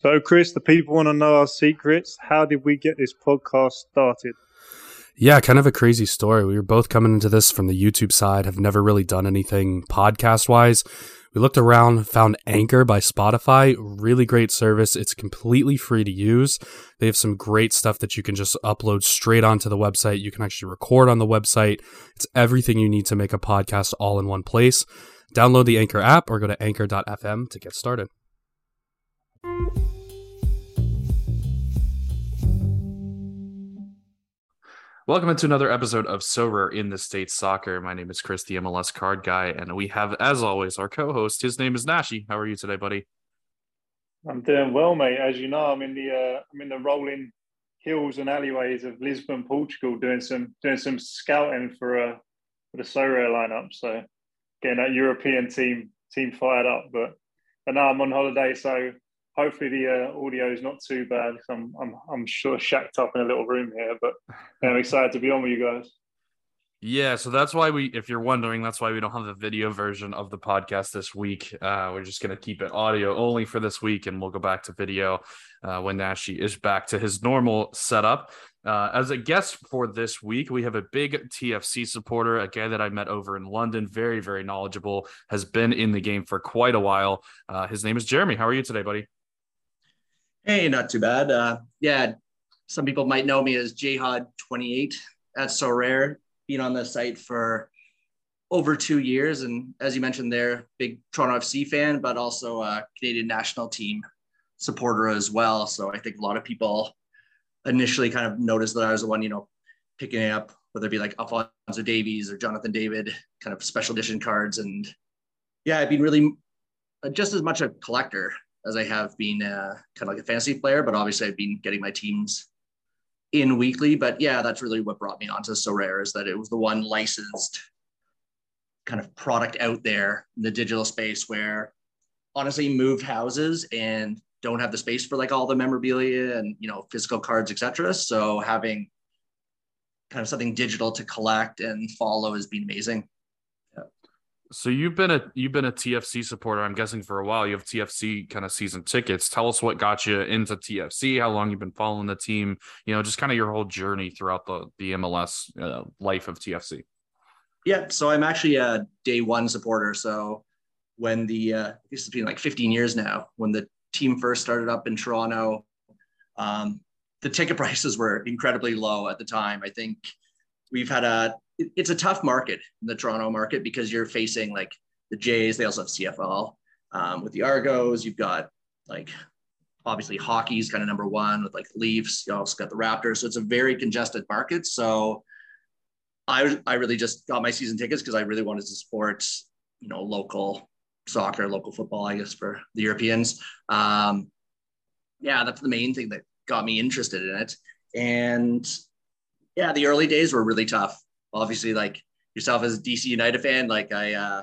So, Chris, the people want to know our secrets. How did we get this podcast started? Yeah, kind of a crazy story. We were both coming into this from the YouTube side, have never really done anything podcast wise. We looked around, found Anchor by Spotify, really great service. It's completely free to use. They have some great stuff that you can just upload straight onto the website. You can actually record on the website. It's everything you need to make a podcast all in one place. Download the Anchor app or go to anchor.fm to get started. Welcome into another episode of Sorare in the States Soccer. My name is Chris, the MLS card guy, and we have, as always, our co-host. His name is Nashi. How are you today, buddy? I'm doing well, mate. As you know, I'm in the uh, I'm in the rolling hills and alleyways of Lisbon, Portugal, doing some doing some scouting for uh, for the Sorare lineup. So getting that European team team fired up. But but now I'm on holiday, so hopefully the uh, audio is not too bad. I'm, I'm, I'm sure shacked up in a little room here, but I'm excited to be on with you guys. Yeah, so that's why we, if you're wondering, that's why we don't have the video version of the podcast this week. Uh, we're just going to keep it audio only for this week, and we'll go back to video uh, when Nashi is back to his normal setup. Uh, as a guest for this week, we have a big TFC supporter, a guy that I met over in London, very, very knowledgeable, has been in the game for quite a while. Uh, his name is Jeremy. How are you today, buddy? Hey, not too bad. Uh, yeah, some people might know me as Jihad28. That's so rare. Being on the site for over two years, and as you mentioned, there, big Toronto FC fan, but also a Canadian national team supporter as well. So I think a lot of people initially kind of noticed that I was the one, you know, picking up whether it be like Alphonso Davies or Jonathan David, kind of special edition cards, and yeah, I've been really just as much a collector as I have been uh, kind of like a fantasy player, but obviously I've been getting my teams in weekly. But yeah, that's really what brought me onto Sorare is that it was the one licensed kind of product out there in the digital space where honestly moved houses and don't have the space for like all the memorabilia and you know physical cards etc so having kind of something digital to collect and follow has been amazing so you've been a you've been a TFC supporter, I'm guessing, for a while. You have TFC kind of season tickets. Tell us what got you into TFC, how long you've been following the team, you know, just kind of your whole journey throughout the the MLS uh, life of TFC. Yeah, so I'm actually a day one supporter. So when the uh, this has been like 15 years now, when the team first started up in Toronto, um, the ticket prices were incredibly low at the time. I think we've had a it's a tough market in the Toronto market because you're facing like the Jays. They also have CFL um, with the Argos. You've got like obviously hockey's kind of number one with like Leafs. You also got the Raptors. So it's a very congested market. So I I really just got my season tickets because I really wanted to support you know local soccer, local football, I guess for the Europeans. Um, yeah, that's the main thing that got me interested in it. And yeah, the early days were really tough obviously like yourself as a DC United fan, like I, uh,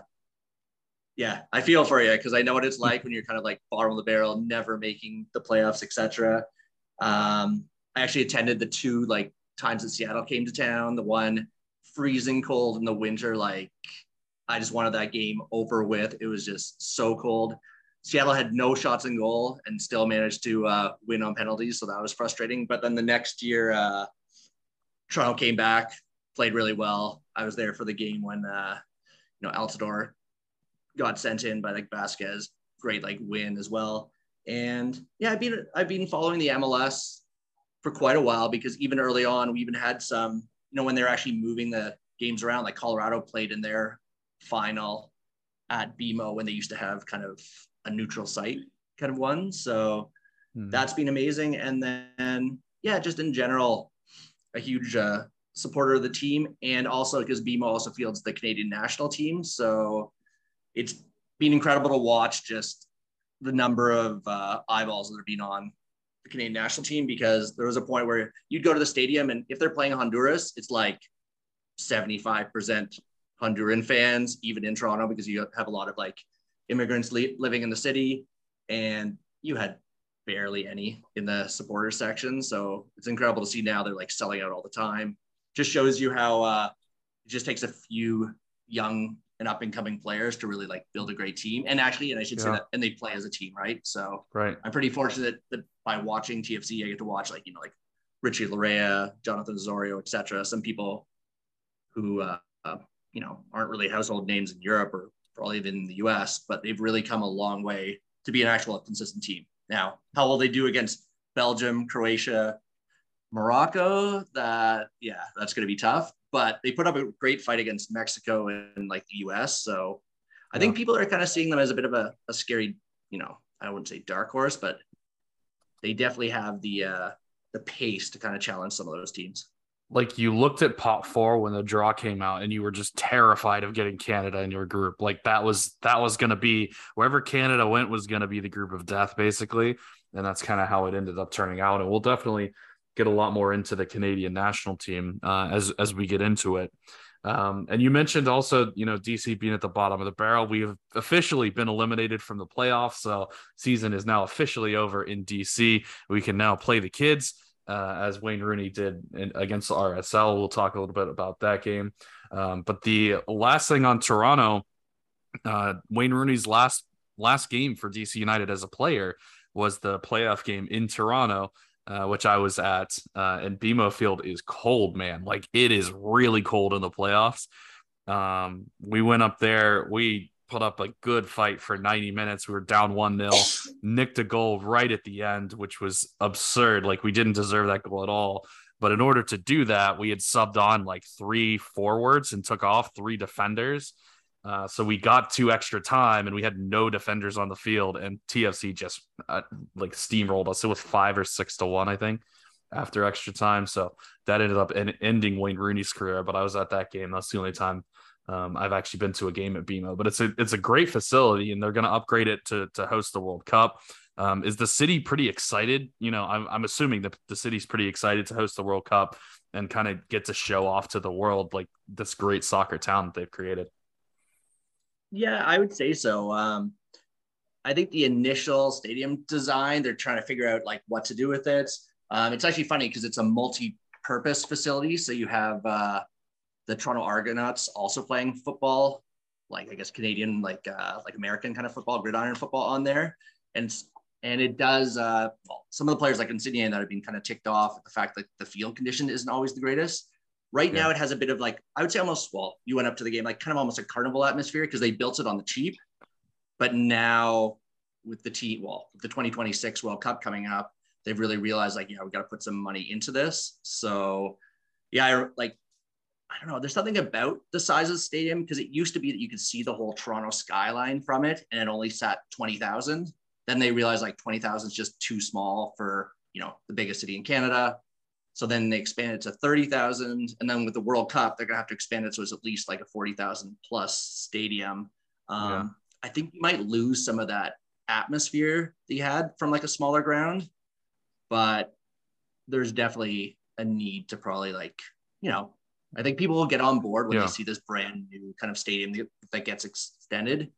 yeah, I feel for you because I know what it's like when you're kind of like bottom of the barrel, never making the playoffs, etc. Um, I actually attended the two like times that Seattle came to town. The one freezing cold in the winter, like I just wanted that game over with. It was just so cold. Seattle had no shots in goal and still managed to uh, win on penalties, so that was frustrating. But then the next year, uh, Toronto came back, played really well. I was there for the game when uh, you know Altidore got sent in by like Vazquez. Great like win as well. And yeah, I've been I've been following the MLS for quite a while because even early on we even had some you know when they're actually moving the games around like Colorado played in their final at BMO when they used to have kind of a neutral site kind of one. So mm-hmm. that's been amazing. And then yeah, just in general, a huge uh, supporter of the team, and also because BMO also fields the Canadian national team. So it's been incredible to watch just the number of uh, eyeballs that are being on the Canadian national team because there was a point where you'd go to the stadium and if they're playing Honduras, it's like 75% Honduran fans, even in Toronto, because you have a lot of like immigrants li- living in the city. And you had barely any in the supporter section. So it's incredible to see now they're like selling out all the time just shows you how uh, it just takes a few young and up and coming players to really like build a great team. And actually, and I should yeah. say that, and they play as a team, right? So right. I'm pretty fortunate that by watching TFC, I get to watch like, you know, like Richie Laryea, Jonathan Osorio, etc. Some people who, uh, uh, you know, aren't really household names in Europe or probably even in the US, but they've really come a long way to be an actual consistent team. Now, how will they do against Belgium, Croatia, Morocco? That, yeah, that's going to be tough but they put up a great fight against Mexico and like the US. So I think people are kind of seeing them as a bit of a, a scary, you know, I wouldn't say dark horse, but they definitely have the uh the pace to kind of challenge some of those teams. Like you looked at pot four when the draw came out and you were just terrified of getting Canada in your group. Like that was that was gonna be wherever Canada went was gonna be the group of death, basically. And that's kind of how it ended up turning out. And we'll definitely get a lot more into the Canadian national team uh, as as we get into it. Um, and you mentioned also, you know, DC being at the bottom of the barrel. We have officially been eliminated from the playoffs, so season is now officially over in DC. We can now play the kids, uh, as Wayne Rooney did in, against the RSL. We'll talk a little bit about that game. Um, but the last thing on Toronto, uh, Wayne Rooney's last last game for DC United as a player was the playoff game in Toronto uh, which I was at. Uh, and BMO Field is cold, man. Like it is really cold in the playoffs. Um, we went up there. We put up a good fight for 90 minutes. We were down 1 0, nicked a goal right at the end, which was absurd. Like we didn't deserve that goal at all. But in order to do that, we had subbed on like three forwards and took off three defenders. Uh, so we got two extra time and we had no defenders on the field and TFC just uh, like steamrolled us. It was five or six to one, I think, after extra time. So that ended up en- ending Wayne Rooney's career. But I was at that game. That's the only time um, I've actually been to a game at BMO. But it's a it's a great facility and they're going to upgrade it to to host the World Cup. Um, is the city pretty excited? You know, I'm, I'm assuming that the city's pretty excited to host the World Cup and kind of get to show off to the world like this great soccer town that they've created. Yeah, I would say so. Um, I think the initial stadium design, they're trying to figure out like what to do with it. Um, it's actually funny because it's a multi-purpose facility. So you have uh, the Toronto Argonauts also playing football, like I guess Canadian, like uh, like American kind of football, gridiron football on there, and and it does. Uh, well, some of the players like Insigne that have been kind of ticked off at the fact that the field condition isn't always the greatest. Right yeah. now, it has a bit of like I would say almost well, you went up to the game like kind of almost a carnival atmosphere because they built it on the cheap. But now with the T, well, the 2026 World Cup coming up, they've really realized like, yeah, we got to put some money into this. So, yeah, I, like I don't know. There's something about the size of the stadium because it used to be that you could see the whole Toronto skyline from it, and it only sat twenty thousand. Then they realized like twenty thousand is just too small for you know the biggest city in Canada. So then they expanded to 30,000. And then with the World Cup, they're going to have to expand it so it's at least like a 40,000 plus stadium. Um, yeah. I think you might lose some of that atmosphere that you had from like a smaller ground, but there's definitely a need to probably like, you know, I think people will get on board when yeah. they see this brand new kind of stadium that gets extended.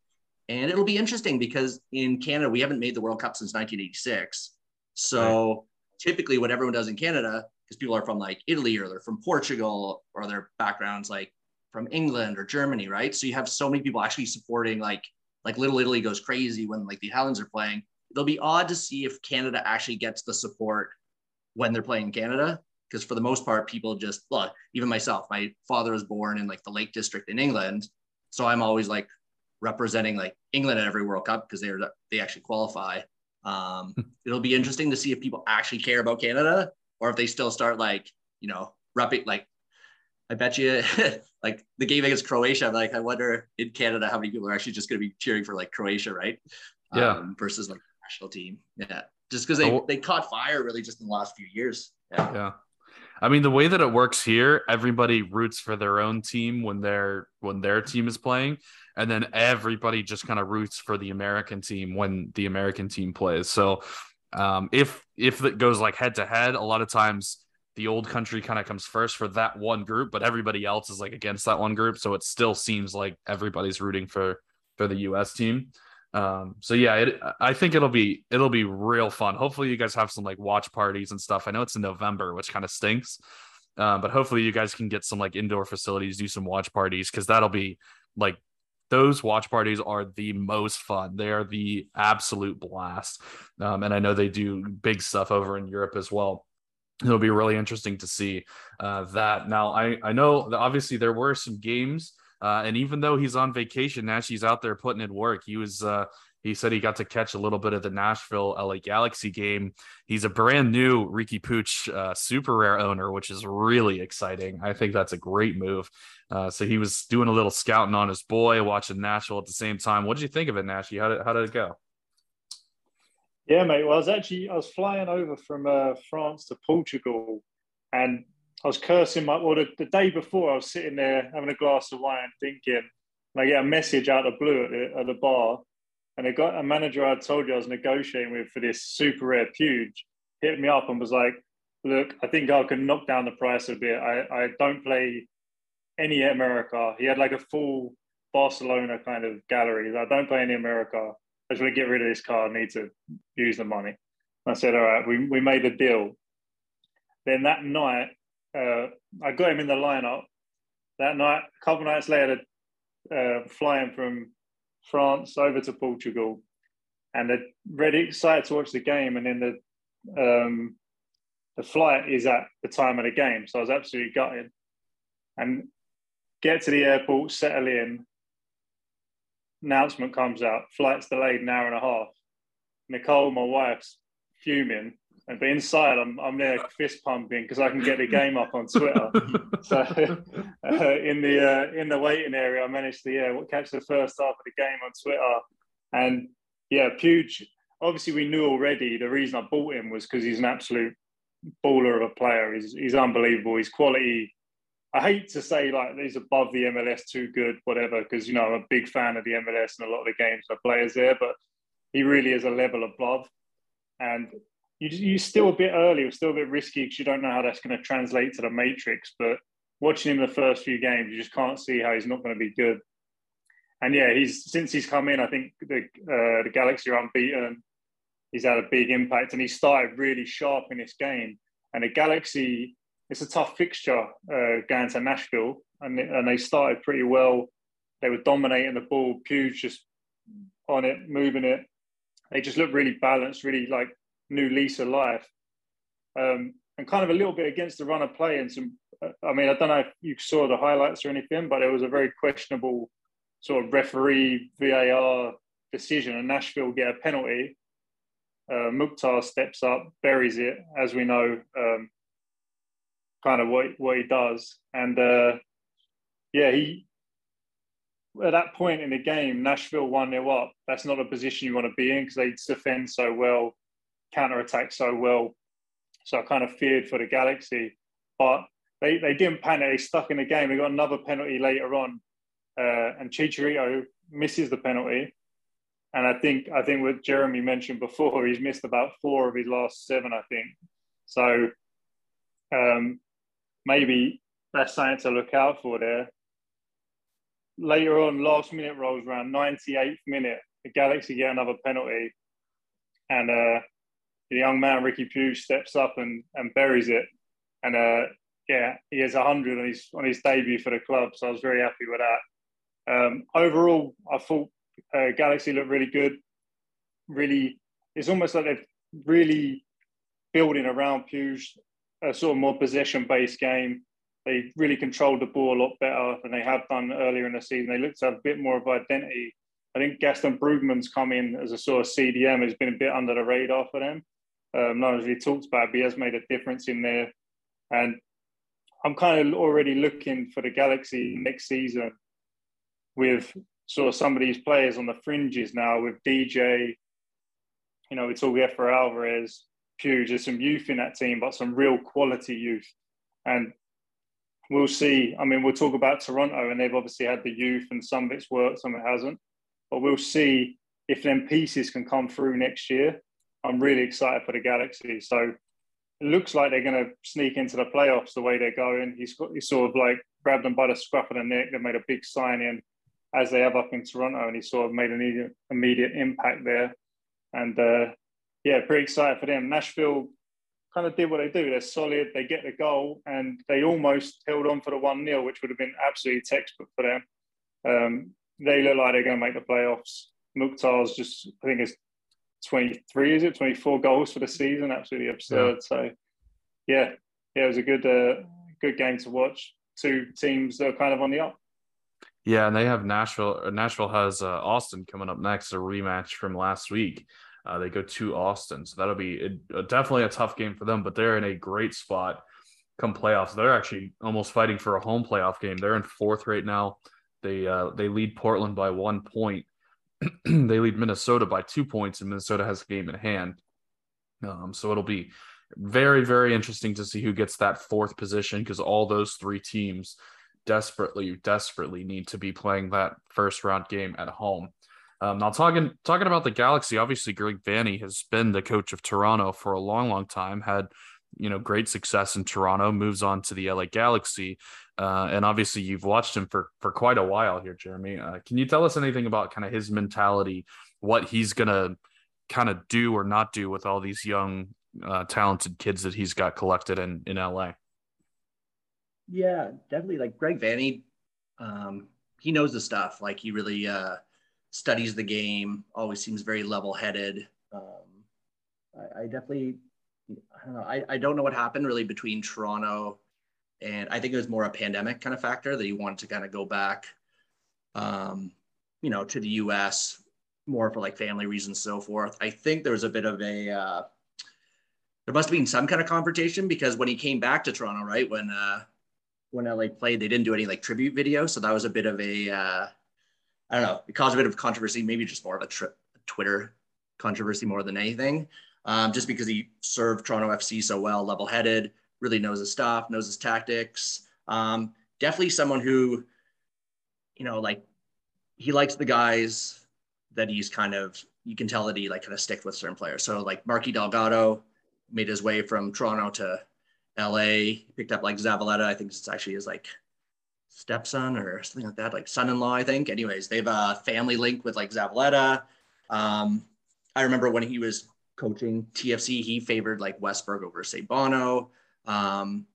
And it'll be interesting because in Canada, we haven't made the World Cup since 1986. So right. typically, what everyone does in Canada because people are from like Italy or they're from Portugal or their backgrounds like from England or Germany, right? So you have so many people actually supporting like like Little Italy goes crazy when like the Italians are playing. It'll be odd to see if Canada actually gets the support when they're playing Canada because for the most part people just look even myself my father was born in like the lake district in england so i'm always like representing like england at every world cup because they're they actually qualify um, it'll be interesting to see if people actually care about canada or if they still start like you know repping like I bet you like the game against Croatia. Like I wonder in Canada how many people are actually just going to be cheering for like Croatia, right? Yeah. Um, versus like national team. Yeah. Just because they oh. they caught fire really just in the last few years. Yeah. Yeah. I mean, the way that it works here, everybody roots for their own team when their when their team is playing, and then everybody just kind of roots for the American team when the American team plays. So um, if if it goes like head to head, a lot of times the old country kind of comes first for that one group, but everybody else is like against that one group. So it still seems like everybody's rooting for for the U.S. team. Um, so yeah, it, I think it'll be it'll be real fun. Hopefully, you guys have some like watch parties and stuff. I know it's in November, which kind of stinks, um, but hopefully, you guys can get some like indoor facilities, do some watch parties because that'll be like those watch parties are the most fun. They are the absolute blast. Um, and I know they do big stuff over in Europe as well. It'll be really interesting to see uh, that. Now, I, I know obviously there were some games, uh, and even though he's on vacation, Nash, he's out there putting in work. He was uh, he said he got to catch a little bit of the Nashville LA Galaxy game. He's a brand new Riqui Puig uh, super rare owner, which is really exciting. I think that's a great move. Uh, so he was doing a little scouting on his boy, watching Nashville at the same time. What did you think of it, Nashy? How did, how did it go? Yeah, mate. Well, I was actually I was flying over from uh, France to Portugal, and I was cursing my. Well, the, the, day before, I was sitting there having a glass of wine, thinking, and I get a message out of blue at the, at the bar, and a, got a manager I told you I was negotiating with for this super rare Puig hit me up and was like, "Look, I think I can knock down the price a bit. I, I don't play any America. He had like a full Barcelona kind of gallery. I don't play any America. I just want to get rid of this car. I need to use the money." I said, "All right, we we made a deal." Then that night, uh, I got him in the lineup. That night, a couple nights later, uh, flying from France over to Portugal, and they're really excited to watch the game. And then the um, the flight is at the time of the game, so I was absolutely gutted. And get to the airport, settle in. Announcement comes out, flight's delayed an hour and a half. Nicole, my wife's fuming, and but inside I'm I'm there fist pumping because I can get the game up on Twitter. so uh, in the uh, in the waiting area, I managed to yeah catch the first half of the game on Twitter, and yeah, Puig. Obviously, we knew already the reason I bought him was because he's an absolute baller of a player. He's he's unbelievable. His quality. I hate to say like he's above the MLS, too good, whatever, because you know I'm a big fan of the MLS and a lot of the games the players there, but he really is a level above. And you you're still a bit early, you're still a bit risky because you don't know how that's going to translate to the matrix. But watching him the first few games, you just can't see how he's not going to be good. And yeah, he's since he's come in, I think the uh, the Galaxy are unbeaten. He's had a big impact, and he started really sharp in this game. And the Galaxy, it's a tough fixture uh, going to Nashville, and and they started pretty well. They were dominating the ball. Puig just on it, moving it. They just looked really balanced, really like new lease of life. Um, and kind of a little bit against the run of play and some. I mean, I don't know if you saw the highlights or anything, but it was a very questionable sort of referee VAR decision. And Nashville get a penalty. Uh, Mukhtar steps up, buries it, as we know, um, kind of what what he does. And uh, yeah, he at that point in the game, Nashville one 0 up. That's not a position you want to be in because they defend so well counter attack so well. So I kind of feared for the Galaxy, but they, they didn't panic. They stuck in the game. They got another penalty later on, uh, and Chicharito misses the penalty. And I think I think what Jeremy mentioned before, he's missed about four of his last seven. I think so. Um, maybe that's something to look out for there. Later on, last minute rolls around, 98th minute, the Galaxy get another penalty, and uh, the young man Riqui Puig steps up and, and buries it, and uh, yeah, he has hundred on his on his debut for the club. So I was very happy with that. Um, overall, I thought uh, Galaxy looked really good. Really, it's almost like they're really building around Puig, a sort of more possession-based game. They really controlled the ball a lot better than they have done earlier in the season. They looked to have a bit more of identity. I think Gaston Brugman's come in as a sort of CDM has been a bit under the radar for them. Um, not as he talks about, but he has made a difference in there. And I'm kind of already looking for the Galaxy next season with sort of some of these players on the fringes now with DJ. You know, it's all we have for Alvarez, Puig. There's some youth in that team, but some real quality youth. And we'll see. I mean, we'll talk about Toronto, and they've obviously had the youth, and some of it's worked, some of it hasn't. But we'll see if them pieces can come through next year I'm really excited for the Galaxy. So it looks like they're going to sneak into the playoffs the way they're going. He's got he sort of like grabbed them by the scruff of the neck. They made a big sign in as they have up in Toronto, and he sort of made an immediate, immediate impact there. And uh, yeah, pretty excited for them. Nashville kind of did what they do. They're solid. They get the goal, and they almost held on for the one 0 which would have been absolutely textbook for them. Um, they look like they're going to make the playoffs. Mukhtar's just, I think it's 23, is it? 24 goals for the season. Absolutely absurd. Yeah. So, yeah, yeah, it was a good, uh, good game to watch. Two teams that are kind of on the up. Yeah, and they have Nashville. Nashville has uh, Austin coming up next, a rematch from last week. Uh, they go to Austin, so that'll be a, definitely a tough game for them. But they're in a great spot come playoffs. They're actually almost fighting for a home playoff game. They're in fourth right now. They uh, they lead Portland by one point. they lead Minnesota by two points, and Minnesota has a game in hand. Um, so it'll be very very interesting to see who gets that fourth position because all those three teams desperately desperately need to be playing that first round game at home. Um, now talking talking about the Galaxy, obviously Greg Vanney has been the coach of Toronto for a long long time. Had you know great success in Toronto, moves on to the LA Galaxy, uh, and obviously you've watched him for for quite a while here, Jeremy. Uh, can you tell us anything about kind of his mentality, what he's gonna kind of do or not do with all these young, uh, talented kids that he's got collected in in LA? Yeah, definitely. Like Greg Vanney, um, he knows the stuff. Like he really uh, studies the game. Always seems very level headed. Um, I, I definitely I don't know. I, I don't know what happened really between Toronto and I think it was more a pandemic kind of factor that he wanted to kind of go back, um, you know, to the U.S. more for like family reasons, so forth. I think there was a bit of a uh, there must have been some kind of confrontation because when he came back to Toronto, right when uh, when LA played, they didn't do any like tribute video, so that was a bit of a uh, I don't know, it caused a bit of controversy, maybe just more of a, tri- Twitter controversy more than anything um, just because he served Toronto FC so well, level headed, really knows his stuff, knows his tactics. Um, definitely someone who, you know, like he likes the guys that he's kind of, you can tell that he like kind of stick with certain players. So like Marky Delgado made his way from Toronto to LA, picked up like Zavaleta. I think it's actually his like stepson or something like that, like son-in-law, I think. Anyways, they have a family link with like Zavaleta. Um, I remember when he was coaching TFC, he favored like Westberg over Say Bono. Um,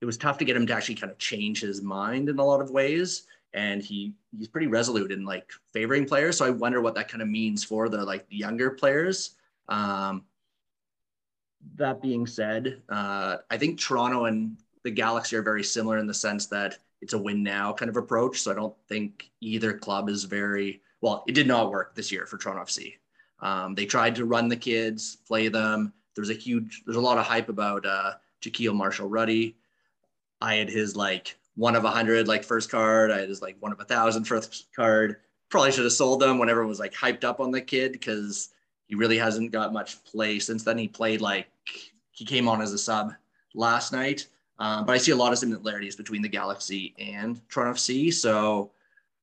it was tough to get him to actually kind of change his mind in a lot of ways. And he he's pretty resolute in like favoring players. So I wonder what that kind of means for the like younger players. Um, that being said, uh, I think Toronto and the Galaxy are very similar in the sense that it's a win now kind of approach. So I don't think either club is very well. It did not work this year for Toronto FC. Um, they tried to run the kids, play them. There's a huge, there's a lot of hype about uh, Jahkeele Marshall Rutty. I had his like one of a hundred like first card. I had his like one of a thousand first card. Probably should have sold them when everyone was like hyped up on the kid because he really hasn't got much play since then. He played like he came on as a sub last night. Um, but I see a lot of similarities between the Galaxy and Toronto FC. So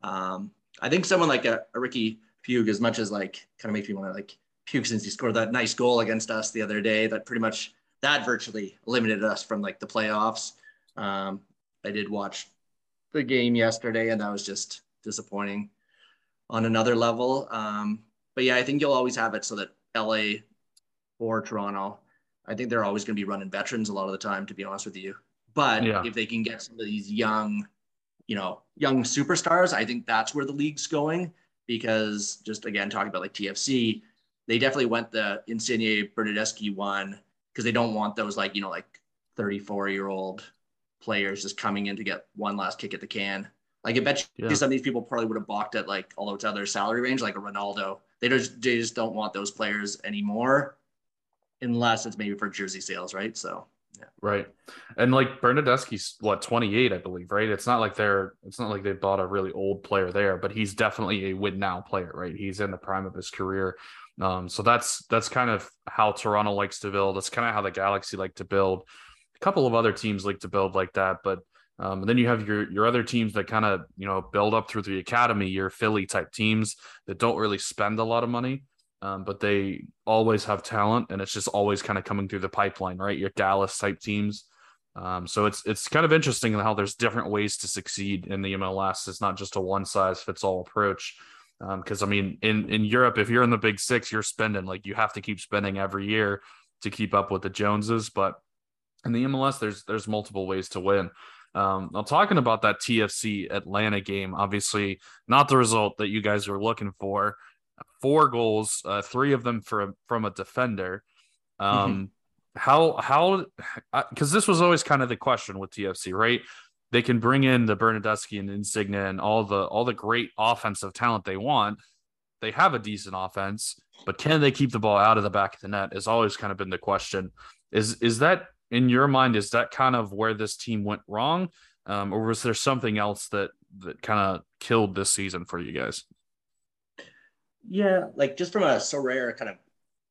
um, I think someone like a, a Riqui Puig as much as like kind of makes me want to like puke since he scored that nice goal against us the other day. That pretty much that virtually eliminated us from like the playoffs. Um, I did watch the game yesterday, and that was just disappointing on another level. Um, but yeah, I think you'll always have it so that LA or Toronto, I think they're always going to be running veterans a lot of the time, to be honest with you. But yeah. if they can get some of these young, you know, young superstars, I think that's where the league's going because just again talking about like TFC, they definitely went the Insigne Bernardeschi one because they don't want those like you know like 34 year old players just coming in to get one last kick at the can. Like I bet you yeah. some of these people probably would have balked at like although it's other salary range like a Ronaldo. They just they just don't want those players anymore unless it's maybe for jersey sales, right? So yeah. Right. And like Bernardeschi's what 28, I believe, right? It's not like they're it's not like they bought a really old player there, but he's definitely a win now player, right? He's in the prime of his career. Um, so that's that's kind of how Toronto likes to build. That's kind of how the Galaxy like to build. A couple of other teams like to build like that, but um, and then you have your your other teams that kind of you know build up through the academy, your Philly type teams that don't really spend a lot of money um, but they always have talent, and it's just always kind of coming through the pipeline, right? Your Dallas type teams. Um, so it's it's kind of interesting how there's different ways to succeed in the MLS. It's not just a one size fits all approach. Because um, I mean, in in Europe, if you're in the Big Six, you're spending like you have to keep spending every year to keep up with the Joneses. But in the MLS, there's there's multiple ways to win. Um, now, talking about that TFC Atlanta game, obviously not the result that you guys were looking for. Four goals, uh, three of them for, from a defender. Um, mm-hmm. How, how, because this was always kind of the question with TFC, right? They can bring in the Bernardeschi and Insigne and all the all the great offensive talent they want. They have a decent offense, but can they keep the ball out of the back of the net? Has always kind of been the question. Is is that in your mind, is that kind of where this team went wrong? Um, or was there something else that that kind of killed this season for you guys? Yeah, like just from a Sorare kind of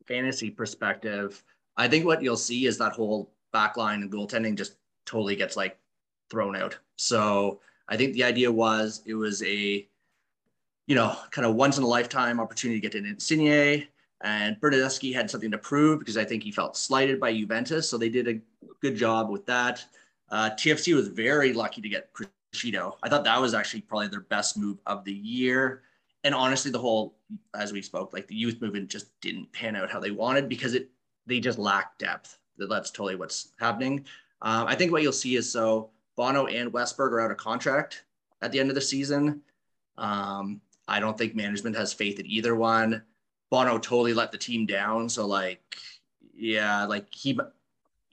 fantasy perspective, I think what you'll see is that whole backline and goaltending just totally gets like thrown out. So I think the idea was it was a, you know, kind of once in a lifetime opportunity to get an Insigne. And Bernardeschi had something to prove because I think he felt slighted by Juventus. So they did a good job with that. Uh, TFC was very lucky to get Criscito. I thought that was actually probably their best move of the year. And honestly, the whole, as we spoke, like the youth movement just didn't pan out how they wanted because it they just lack depth. That's totally what's happening. Um, I think what you'll see is so Bono and Westberg are out of contract at the end of the season. Um, I don't think management has faith in either one. Bono totally let the team down. So like, yeah, like he,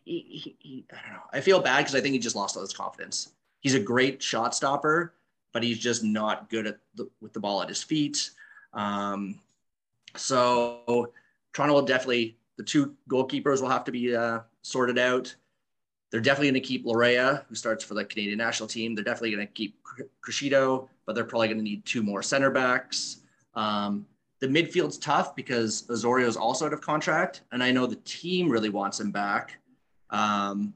he, he I don't know. I feel bad because I think he just lost all his confidence. He's a great shot stopper, but he's just not good at the, with the ball at his feet. Um, so Toronto will definitely the two goalkeepers will have to be uh, sorted out. They're definitely going to keep Laryea, who starts for the Canadian national team. They're definitely going to keep Criscito, but they're probably going to need two more center backs. Um, the midfield's tough because Osorio is also out of contract, and I know the team really wants him back. Um,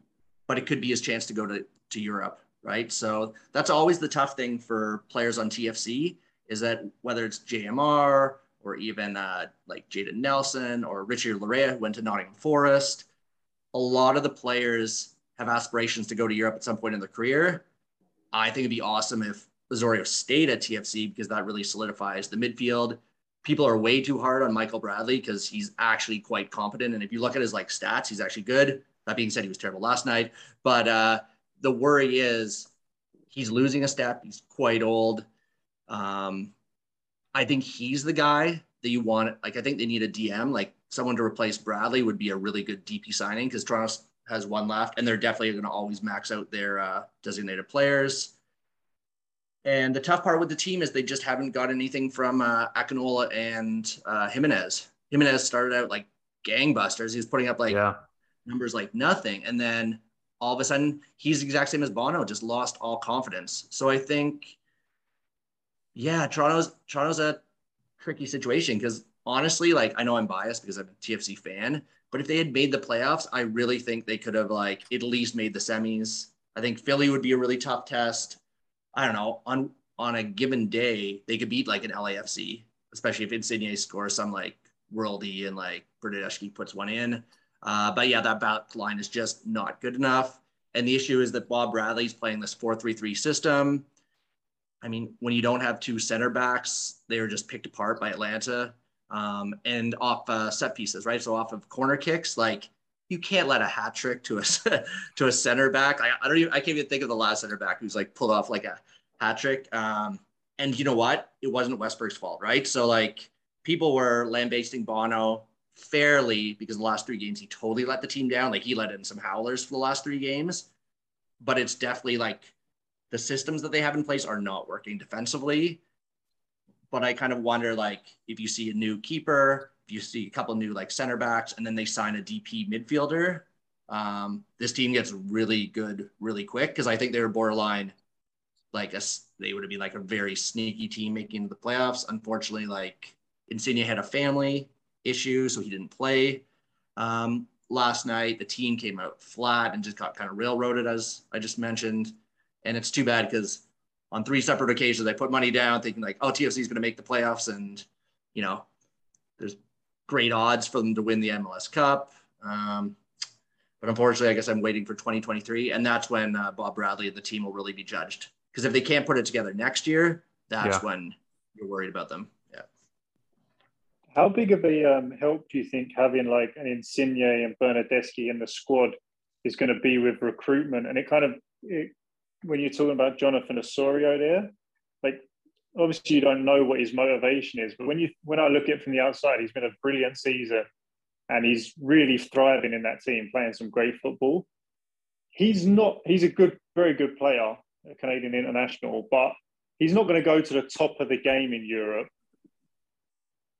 but it could be his chance to go to, to Europe, right? So that's always the tough thing for players on TFC is that whether it's JMR or even uh, like Jayden Nelson or Richard Laryea who went to Nottingham Forest, a lot of the players have aspirations to go to Europe at some point in their career. I think it'd be awesome if Osorio stayed at TFC because that really solidifies the midfield people are way too hard on Michael Bradley because he's actually quite competent. And if you look at his like stats, he's actually good. That being said, he was terrible last night. But uh, the worry is he's losing a step. He's quite old. Um, I think he's the guy that you want. Like, I think they need a DM, like someone to replace Bradley would be a really good DP signing because Toronto has one left, and they're definitely going to always max out their uh, designated players. And the tough part with the team is they just haven't got anything from uh, Akinola and uh, Jimenez. Jimenez started out like gangbusters. He was putting up like yeah. numbers like nothing. And then all of a sudden, he's the exact same as Bono, just lost all confidence. So I think, yeah, Toronto's Toronto's a tricky situation because honestly, like I know I'm biased because I'm a TFC fan, but if they had made the playoffs, I really think they could have like at least made the semis. I think Philly would be a really tough test. I don't know, on on a given day, they could beat like an LAFC, especially if Insigne scores some like worldy and like Bernardeschi puts one in. Uh, but yeah, that back line is just not good enough. And the issue is that Bob Bradley's playing this 4-3-3 system. I mean, when you don't have two center backs, they were just picked apart by Atlanta. Um, and off uh, set pieces, right? So off of corner kicks, like you can't let a hat trick to a to a center back. I, I don't even I can't even think of the last center back who's like pulled off like a hat trick. Um, and you know what? It wasn't Westberg's fault, right? So like people were lambasting Bono fairly because the last three games he totally let the team down. Like he let in some howlers for the last three games, but it's definitely like the systems that they have in place are not working defensively. But I kind of wonder like if you see a new keeper, if you see a couple new like center backs, and then they sign a DP midfielder, um, this team gets really good really quick because I think they were borderline like a they would have been like a very sneaky team making the playoffs. Unfortunately, like Insigne had a family issue, so he didn't play um, last night. The team came out flat and just got kind of railroaded, as I just mentioned. And it's too bad because on three separate occasions I put money down, thinking like, oh, TFC is going to make the playoffs, and you know, there's great odds for them to win the MLS Cup. Um, but unfortunately, I guess I'm waiting for 2023, and that's when uh, Bob Bradley and the team will really be judged. Because if they can't put it together next year, that's yeah. when you're worried about them. How big of a um, help do you think having like an Insigne and Bernardeschi in the squad is going to be with recruitment? And it kind of it when you're talking about Jonathan Osorio there, like obviously you don't know what his motivation is, but when you when I look at it from the outside, he's been a brilliant season and he's really thriving in that team, playing some great football. He's not he's a good, very good player, a Canadian international, but he's not going to go to the top of the game in Europe.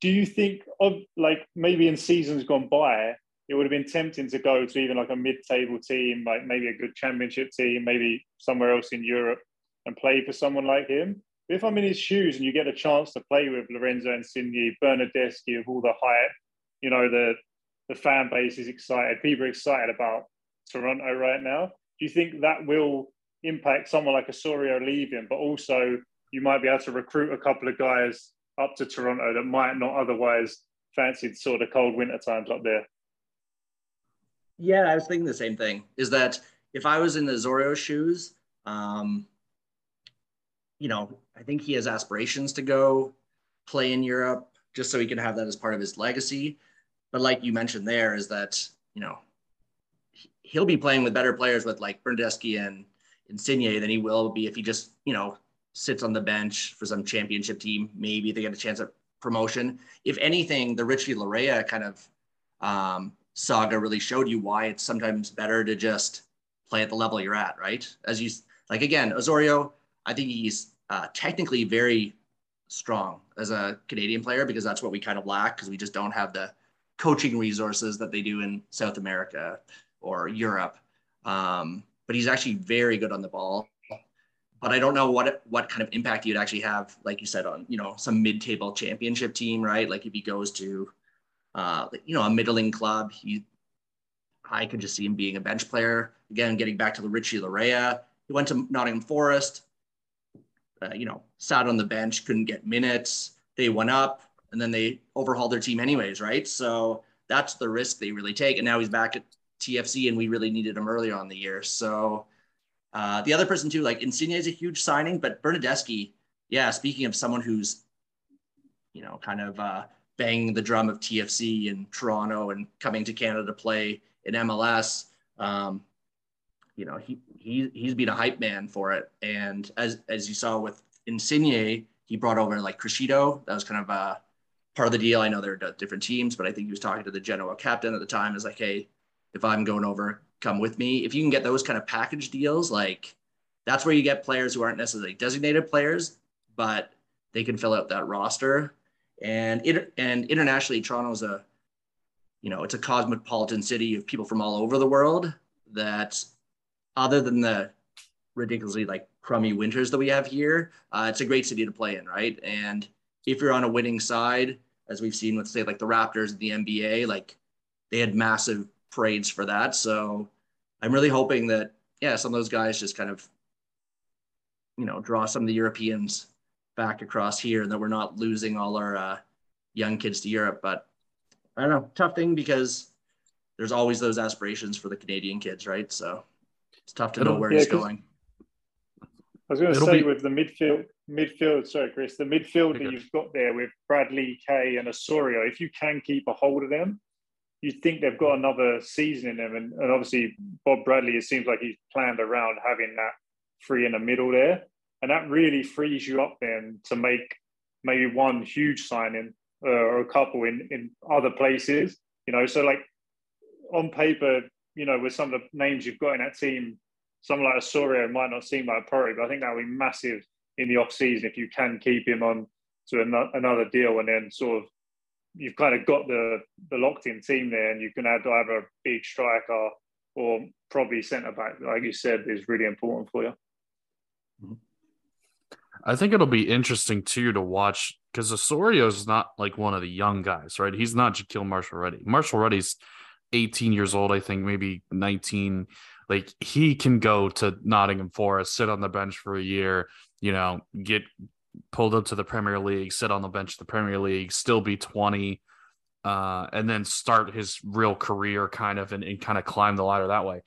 Do you think of like maybe in seasons gone by, it would have been tempting to go to even like a mid-table team, like maybe a good championship team, maybe somewhere else in Europe, and play for someone like him. If I'm in his shoes and you get a chance to play with Lorenzo Insigne, Bernardeschi, of all the hype, you know the the fan base is excited. People are excited about Toronto right now. Do you think that will impact someone like Osorio leaving, but also you might be able to recruit a couple of guys up to Toronto that might not otherwise fancy sort of cold winter times up there? Yeah, I was thinking the same thing. Is that if I was in the Zorro shoes, um, you know, I think he has aspirations to go play in Europe just so he can have that as part of his legacy. But like you mentioned there, is that you know he'll be playing with better players with like Bernardeschi and Insigne than he will be if he just you know sits on the bench for some championship team. Maybe they get a chance at promotion. If anything, the Richie Laryea kind of um, saga really showed you why it's sometimes better to just play at the level you're at, right? As you like again, Osorio, I think he's uh, technically very strong as a Canadian player because that's what we kind of lack because we just don't have the coaching resources that they do in South America or Europe. Um, but he's actually very good on the ball. But I don't know what what kind of impact he'd actually have, like you said, on you know some mid-table championship team, right? Like if he goes to uh, you know, a middling club. He, I could just see him being a bench player. Again, getting back to the Richie Laryea, he went to Nottingham Forest. Uh, you know, sat on the bench, couldn't get minutes. They went up, and then they overhauled their team anyways, right? So that's the risk they really take. And now he's back at TFC, and we really needed him earlier on the year. So uh, the other person too, like Insigne is a huge signing, but Bernardeschi, yeah. Speaking of someone who's, you know, kind of uh, banging the drum of TFC in Toronto and coming to Canada to play in MLS. Um, you know, he, he, he's been a hype man for it. And as, as you saw with Insigne, he brought over like Criscito. That was kind of a part of the deal. I know they're different teams, but I think he was talking to the Genoa captain at the time is like, Hey, if I'm going over, come with me. If you can get those kind of package deals, like that's where you get players who aren't necessarily designated players, but they can fill out that roster and it and internationally toronto's a you know it's a cosmopolitan city of people from all over the world that other than the ridiculously like crummy winters that we have here uh, it's a great city to play in right and if you're on a winning side as we've seen with say like the raptors in the nba like they had massive parades for that so i'm really hoping that yeah some of those guys just kind of you know draw some of the europeans back across here and that we're not losing all our uh, young kids to Europe. But I don't know, tough thing because there's always those aspirations for the Canadian kids, right? So it's tough to It'll, know where yeah, he's going. I was going to say be... with the midfield, midfield. Sorry, Chris, the midfield that you've got there with Bradley, Kaye, and Osorio. If you can keep a hold of them, you think they've got another season in them. And, and obviously, Bob Bradley. It seems like he's planned around having that free in the middle there and that really frees you up then to make maybe one huge signing uh, or a couple in in other places. You know, so like on paper, you know, with some of the names you've got in that team, someone like Osorio might not seem like a priority, but I think that would be massive in the off season if you can keep him on to another deal and then sort of you've kind of got the the locked in team there and you can add either a big striker or probably centre back, like you said, is really important for you. Mm-hmm. I think it'll be interesting too to watch because Osorio is not like one of the young guys, right? He's not Jahkeele Marshall-Rutty. Marshall-Rutty's 18 years old, I think, maybe 19. Like he can go to Nottingham Forest, sit on the bench for a year, you know, get pulled up to the Premier League, sit on the bench of the Premier League, still be 20, uh, and then start his real career kind of and, and kind of climb the ladder that way.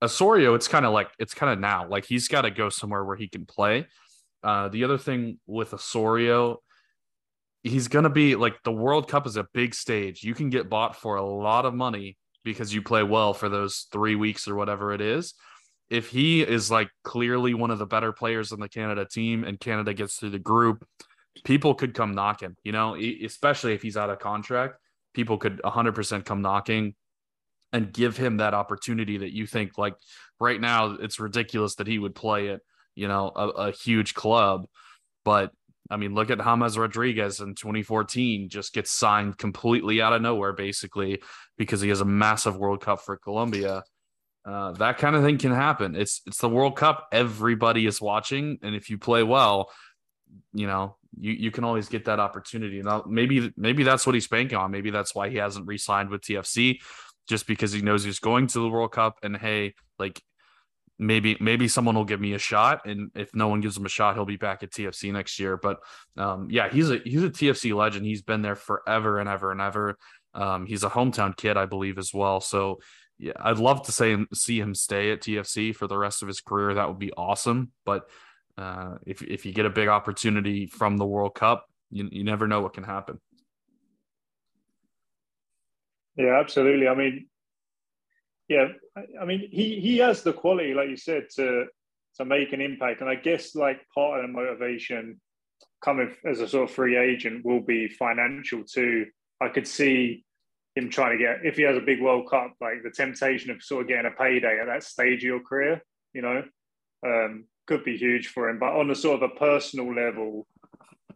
Osorio, it's kind of like it's kind of now like he's got to go somewhere where he can play uh, the other thing with Osorio, he's going to be like the World Cup is a big stage. You can get bought for a lot of money because you play well for those three weeks or whatever it is. If he is like clearly one of the better players on the Canada team and Canada gets through the group, people could come knocking, you know, especially if he's out of contract, people could 100% come knocking and give him that opportunity that you think like right now it's ridiculous that he would play at, you know, a, a huge club, but I mean, look at James Rodriguez in 2014, just gets signed completely out of nowhere, basically, because he has a massive World Cup for Colombia. Uh, that kind of thing can happen. It's it's the World Cup. Everybody is watching, and if you play well, you know you you can always get that opportunity. Now maybe maybe that's what he's banking on. Maybe that's why he hasn't re-signed with TFC, just because he knows he's going to the World Cup. And hey, like maybe maybe someone will give me a shot, and if no one gives him a shot, he'll be back at TFC next year. But um, yeah, he's a he's a TFC legend. He's been there forever and ever and ever. Um, he's a hometown kid, I believe, as well. So yeah, I'd love to say see him stay at TFC for the rest of his career. That would be awesome. But uh, if if you get a big opportunity from the World Cup, you you never know what can happen. Yeah, absolutely. I mean, yeah, I mean he he has the quality, like you said, to to make an impact. And I guess like part of the motivation coming as a sort of free agent will be financial too. I could see him trying to get if he has a big World Cup, like the temptation of sort of getting a payday at that stage of your career, you know, um, could be huge for him. But on a sort of a personal level,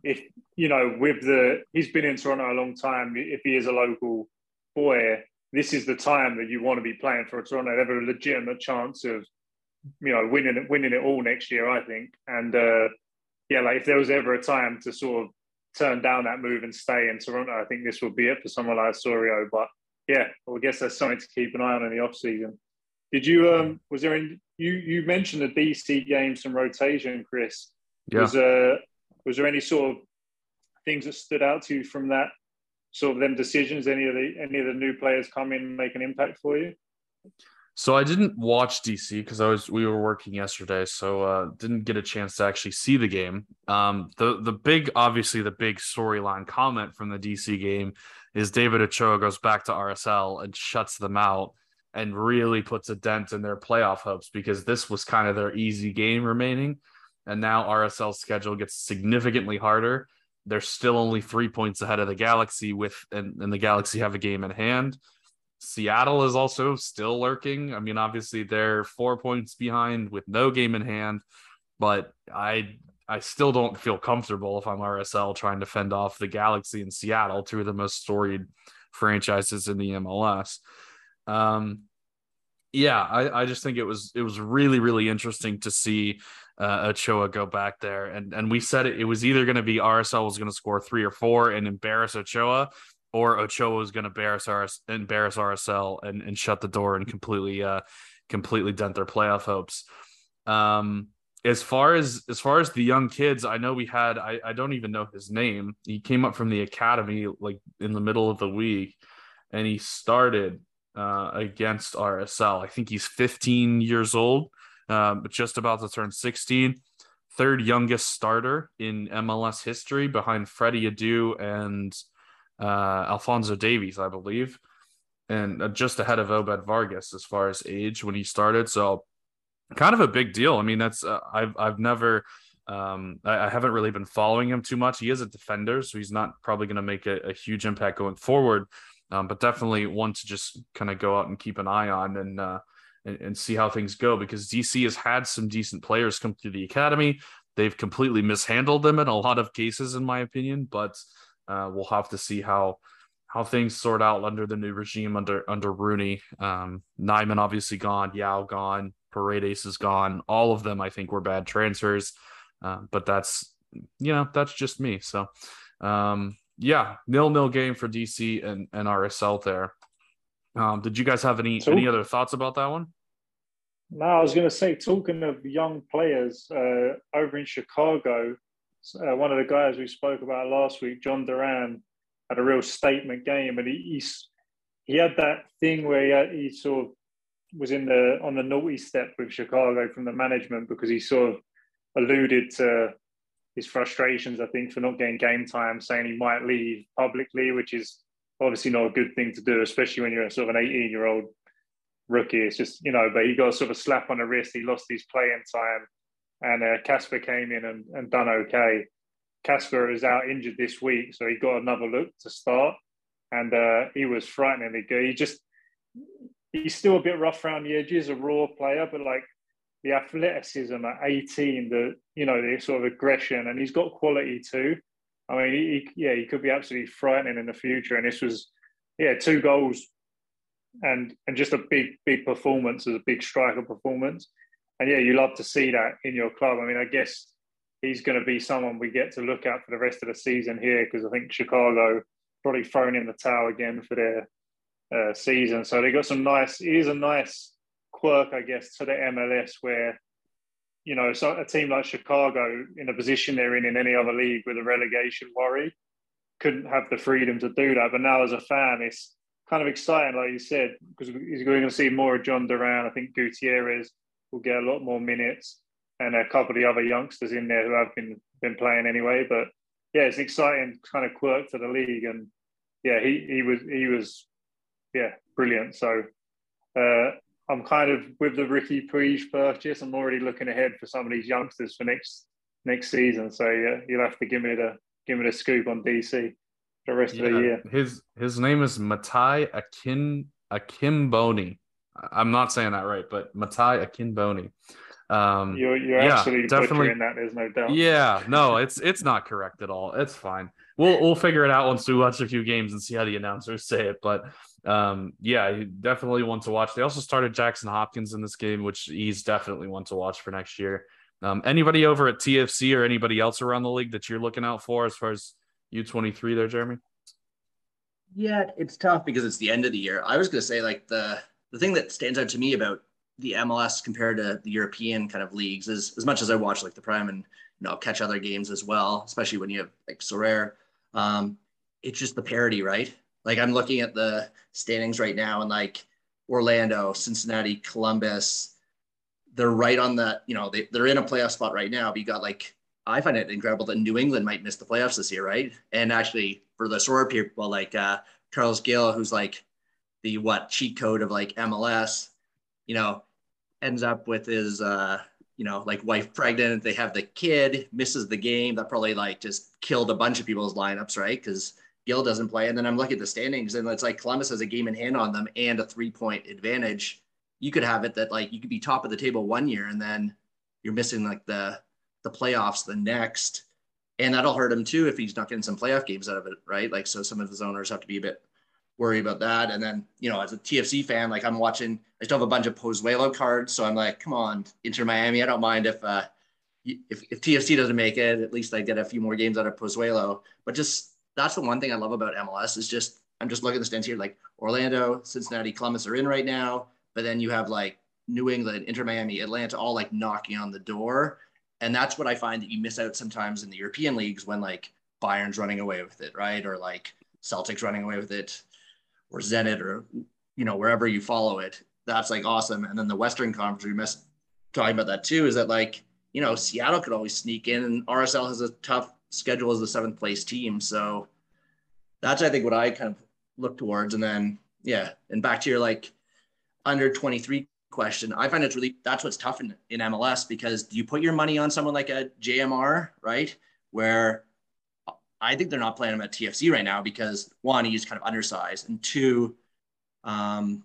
if you know, with the he's been in Toronto a long time, if he is a local boy, this is the time that you want to be playing for Toronto. They have a legitimate chance of, you know, winning it, winning it all next year, I think. And uh, yeah, like if there was ever a time to sort of turn down that move and stay in Toronto, I think this would be it for someone like Osorio. But yeah, well, I guess that's something to keep an eye on in the off season. Did you um was there any, you you mentioned the DC games some rotation, Chris? Yeah. Was uh was there any sort of things that stood out to you from that sort of them decisions? Any of the any of the new players come in make an impact for you? So I didn't watch DC because I was we were working yesterday, so uh, didn't get a chance to actually see the game. Um, the the big obviously the big storyline comment from the DC game is David Ochoa goes back to RSL and shuts them out and really puts a dent in their playoff hopes because this was kind of their easy game remaining, and now RSL's schedule gets significantly harder. They're still only three points ahead of the Galaxy with and, and the Galaxy have a game in hand Seattle is also still lurking. I mean, obviously they're four points behind with no game in hand, but I I still don't feel comfortable if I'm RSL trying to fend off the Galaxy and Seattle, two of the most storied franchises in the MLS. Um, yeah, I, I just think it was it was really really interesting to see uh, Ochoa go back there, and and we said it, it was either going to be RSL was going to score three or four and embarrass Ochoa, or Ochoa was going to embarrass RS, embarrass RSL and, and shut the door and completely uh completely dent their playoff hopes. Um, as far as as far as the young kids, I know we had I, I don't even know his name. He came up from the academy like in the middle of the week, and he started uh, against RSL. I think he's 15 years old, uh, but just about to turn 16. Third youngest starter in MLS history behind Freddie Adu and uh, Alphonso Davies, I believe, and uh, just ahead of Obed Vargas as far as age when he started. So, kind of a big deal. I mean, that's uh, I've I've never. Um, I, I, haven't really been following him too much. He is a defender, so he's not probably going to make a, a, huge impact going forward. Um, but definitely one to just kind of go out and keep an eye on and, uh, and, and see how things go because DC has had some decent players come through the academy. They've completely mishandled them in a lot of cases, in my opinion. But uh, we'll have to see how how things sort out under the new regime under under Rooney. Um, Nyeman obviously gone, Yow gone, Paredes is gone. All of them, I think, were bad transfers. Uh, but that's you know that's just me. So um, yeah, nil nil game for DC and and RSL there. Um, did you guys have any any other thoughts about that one? No, I was going to say, talking of young players uh, over in Chicago, uh, one of the guys we spoke about last week, Jhon Durán, had a real statement game, and he he's, he had that thing where he, had, he sort of was in the on the naughty step with Chicago from the management because he sort of alluded to his frustrations, I think, for not getting game time, saying he might leave publicly, which is obviously not a good thing to do, especially when you're sort of an 18 year old rookie. It's just you know, but he got a sort of slap on the wrist. He lost his playing time, and uh, Kacper came in and, and done okay. Kacper is out injured this week, so he got another look to start, and uh, he was frighteningly good. He just he's still a bit rough around the edges, a raw player, but like the athleticism at 18, the you know the sort of aggression, and he's got quality too. I mean, he, yeah, he could be absolutely frightening in the future. And this was, yeah, two goals, and and just a big big performance as a big striker performance. And yeah, you love to see that in your club. I mean, I guess he's going to be someone we get to look at for the rest of the season here because I think Chicago probably thrown in the towel again for their uh, season. So they got some nice. It is a nice quirk, I guess, to the MLS where you know, so a team like Chicago in a position they're in in any other league with a relegation worry couldn't have the freedom to do that. But now, as a fan, it's kind of exciting, like you said, because we're going to see more of Jhon Durán. I think Gutierrez will get a lot more minutes, and a couple of the other youngsters in there who have been been playing anyway. But yeah, it's an exciting kind of quirk to the league, and yeah, he he was he was yeah brilliant. So uh, I'm kind of with the Riqui Puig purchase. I'm already looking ahead for some of these youngsters for next next season. So yeah, you'll have to give me the give me the scoop on DC the rest yeah, of the year. His his name is Matai Akin Akinmboni. I'm not saying that right, but Matai Akinmboni. Um, you're you're yeah, actually definitely in that. There's no doubt. Yeah, no, it's it's not correct at all. It's fine. We'll we'll figure it out once we watch a few games and see how the announcers say it. But um, yeah, definitely one to watch. They also started Jackson Hopkins in this game, which he's definitely one to watch for next year. Um, anybody over at TFC or anybody else around the league that you're looking out for as far as U23 there, Jeremy? Yeah, it's tough because it's the end of the year. I was going to say like the the thing that stands out to me about the MLS compared to the European kind of leagues is as much as I watch like the Prime and you know I'll catch other games as well, especially when you have like Sorare. Um, it's just the parity, right? Like I'm looking at the standings right now and like Orlando, Cincinnati, Columbus, they're right on the, you know, they, they're in a playoff spot right now. But you got like, I find it incredible that New England might miss the playoffs this year, right? And actually for the Sorare people like uh, Carles Gil, who's like the what cheat code of like MLS, you know, ends up with his uh, you know, like wife pregnant, they have the kid, misses the game. That probably like just killed a bunch of people's lineups, right? Because Gil doesn't play. And then I'm looking at the standings and it's like Columbus has a game in hand on them and a three point advantage. You could have it that like you could be top of the table one year and then you're missing like the the playoffs the next. And that'll hurt him too if he's not getting some playoff games out of it, right? Like so some of his owners have to be a bit worried about that. And then, you know, as a TFC fan, like I'm watching, I still have a bunch of Pozuelo cards. So I'm like, come on, Inter Miami. I don't mind if uh if, if TFC doesn't make it, at least I get a few more games out of Pozuelo. But just that's the one thing I love about MLS is just I'm just looking at the stands here like Orlando, Cincinnati, Columbus are in right now, but then you have like New England, Inter Miami, Atlanta all like knocking on the door. And that's what I find that you miss out sometimes in the European leagues when like Bayern's running away with it, right? Or like Celtic's running away with it, or Zenit, or you know, wherever you follow it. That's like awesome. And then the Western Conference, we missed talking about that too, is that like, you know, Seattle could always sneak in and RSL has a tough schedule as the seventh place team. So that's I think what I kind of look towards. And then yeah, and back to your like under 23 question. I find it's really that's what's tough in, in MLS because do you put your money on someone like a JMR, right? Where I think they're not playing him at TFC right now because one, he's kind of undersized, and two, um,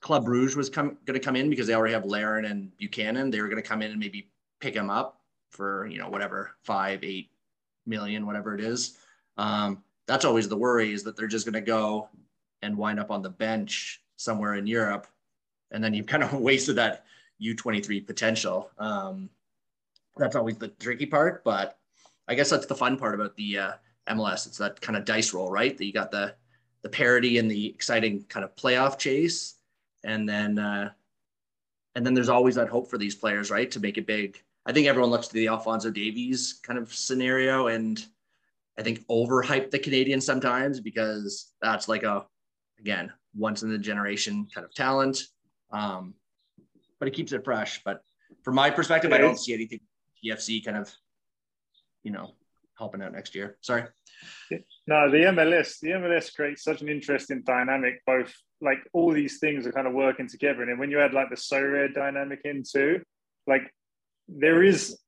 Club Brugge was going to come in because they already have Larin and Buchanan. They were going to come in and maybe pick him up for you know whatever five, eight, million, whatever it is. Um, that's always the worry is that they're just going to go and wind up on the bench somewhere in Europe. And then you've kind of wasted that U23 potential. Um, that's always the tricky part, but I guess that's the fun part about the uh, MLS. It's that kind of dice roll, right? That you got the the parity and the exciting kind of playoff chase, and then uh, and then there's always that hope for these players, right, to make it big. I think everyone looks to the Alphonso Davies kind of scenario and I think overhype the Canadian sometimes because that's like a, again, once in the generation kind of talent. Um, but it keeps it fresh. But from my perspective, I don't see anything TFC kind of, you know, helping out next year. Sorry. No, the MLS, the MLS creates such an interesting dynamic, both like all these things are kind of working together. And then when you add like the Sorare dynamic in too, like there is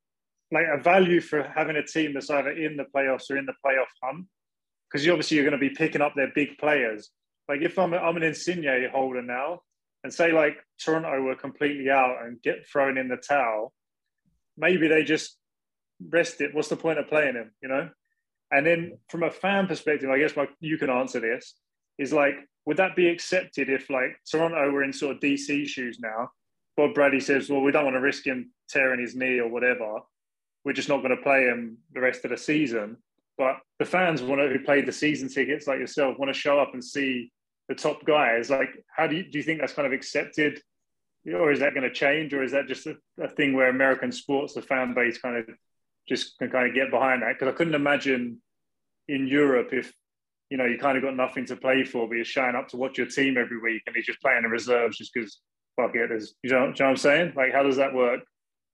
like a value for having a team that's either in the playoffs or in the playoff hunt. Because you obviously you're going to be picking up their big players. Like if I'm I'm an Insigne holder now, and say like Toronto were completely out and get thrown in the towel, maybe they just rest it. What's the point of playing him? You know. And then from a fan perspective, I guess my, you can answer this is like, would that be accepted if like Toronto were in sort of DC shoes now? Bob Bradley says, well, we don't want to risk him tearing his knee or whatever. We're just not going to play him the rest of the season. But the fans want to, who played the season tickets like yourself want to show up and see the top guys. Like, how do you, do you think that's kind of accepted? Or is that going to change? Or is that just a, a thing where American sports, the fan base kind of just can kind of get behind that? Because I couldn't imagine in Europe if you know you kind of got nothing to play for, but you're showing up to watch your team every week, and he's just playing the reserves just because fuck it. Is you know, you know what I'm saying? Like, how does that work?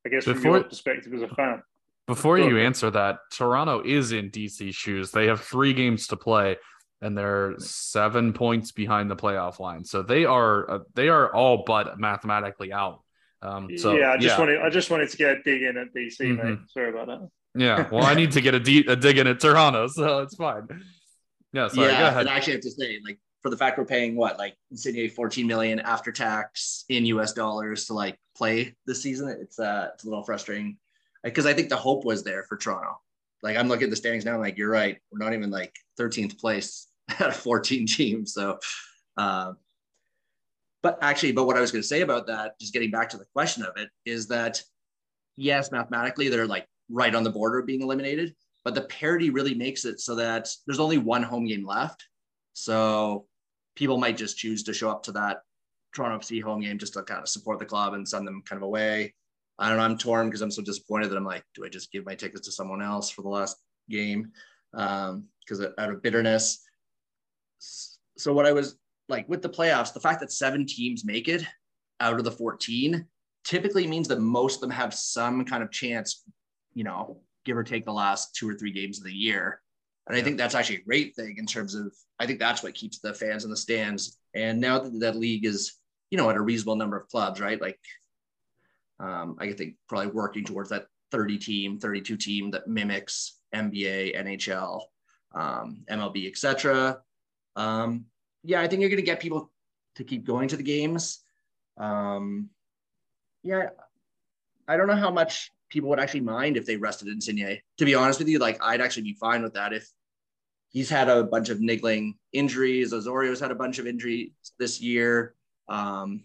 I guess from your perspective as a fan. Before you answer that, Toronto is in DC shoes. They have three games to play, and they're seven points behind the playoff line. So they are uh, they are all but mathematically out. Um, so yeah, I just yeah. wanted I just wanted to get a dig in at DC, mm-hmm. mate. Sorry about that. Yeah, well, I need to get a, de- a dig in at Toronto, so it's fine. Yeah, sorry, yeah, and I actually have to say, like, for the fact we're paying what, like, Insigne 14 million after tax in US dollars to like play this season, it's uh, it's a little frustrating because I think the hope was there for Toronto. Like, I'm looking at the standings now, I'm like, you're right, we're not even like 13th place out of 14 teams, so. Uh, but actually, but what I was going to say about that, just getting back to the question of it, is that yes, mathematically they're like right on the border of being eliminated, but the parity really makes it so that there's only one home game left. So people might just choose to show up to that Toronto FC home game just to kind of support the club and send them kind of away. I don't know. I'm torn because I'm so disappointed that I'm like, do I just give my tickets to someone else for the last game? Because um, out of bitterness. So what I was like with the playoffs, the fact that seven teams make it out of the 14 typically means that most of them have some kind of chance, you know, give or take the last two or three games of the year. And I think that's actually a great thing in terms of, I think that's what keeps the fans in the stands. And now that that league is, you know, at a reasonable number of clubs, right? Like, um, I think probably working towards that 30 team, 32 team that mimics NBA, NHL, um, MLB, etc. Um, yeah, I think you're going to get people to keep going to the games. Um, yeah, I don't know how much people would actually mind if they rested Insigne. To be honest with you, like I'd actually be fine with that if he's had a bunch of niggling injuries. Osorio's had a bunch of injuries this year. Um,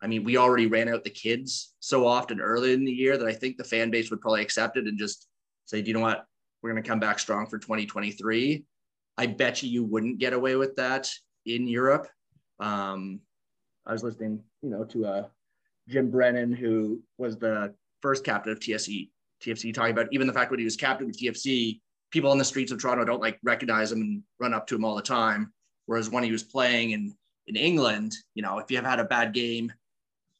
I mean, we already ran out the kids so often early in the year that I think the fan base would probably accept it and just say, do you know what? We're going to come back strong for 2023. I bet you you wouldn't get away with that in Europe. Um, I was listening, you know, to uh, Jim Brennan, who was the first captain of TFC, TFC talking about even the fact that he was captain of TFC, people on the streets of Toronto don't like recognize him and run up to him all the time. Whereas when he was playing in, in England, you know, if you have had a bad game,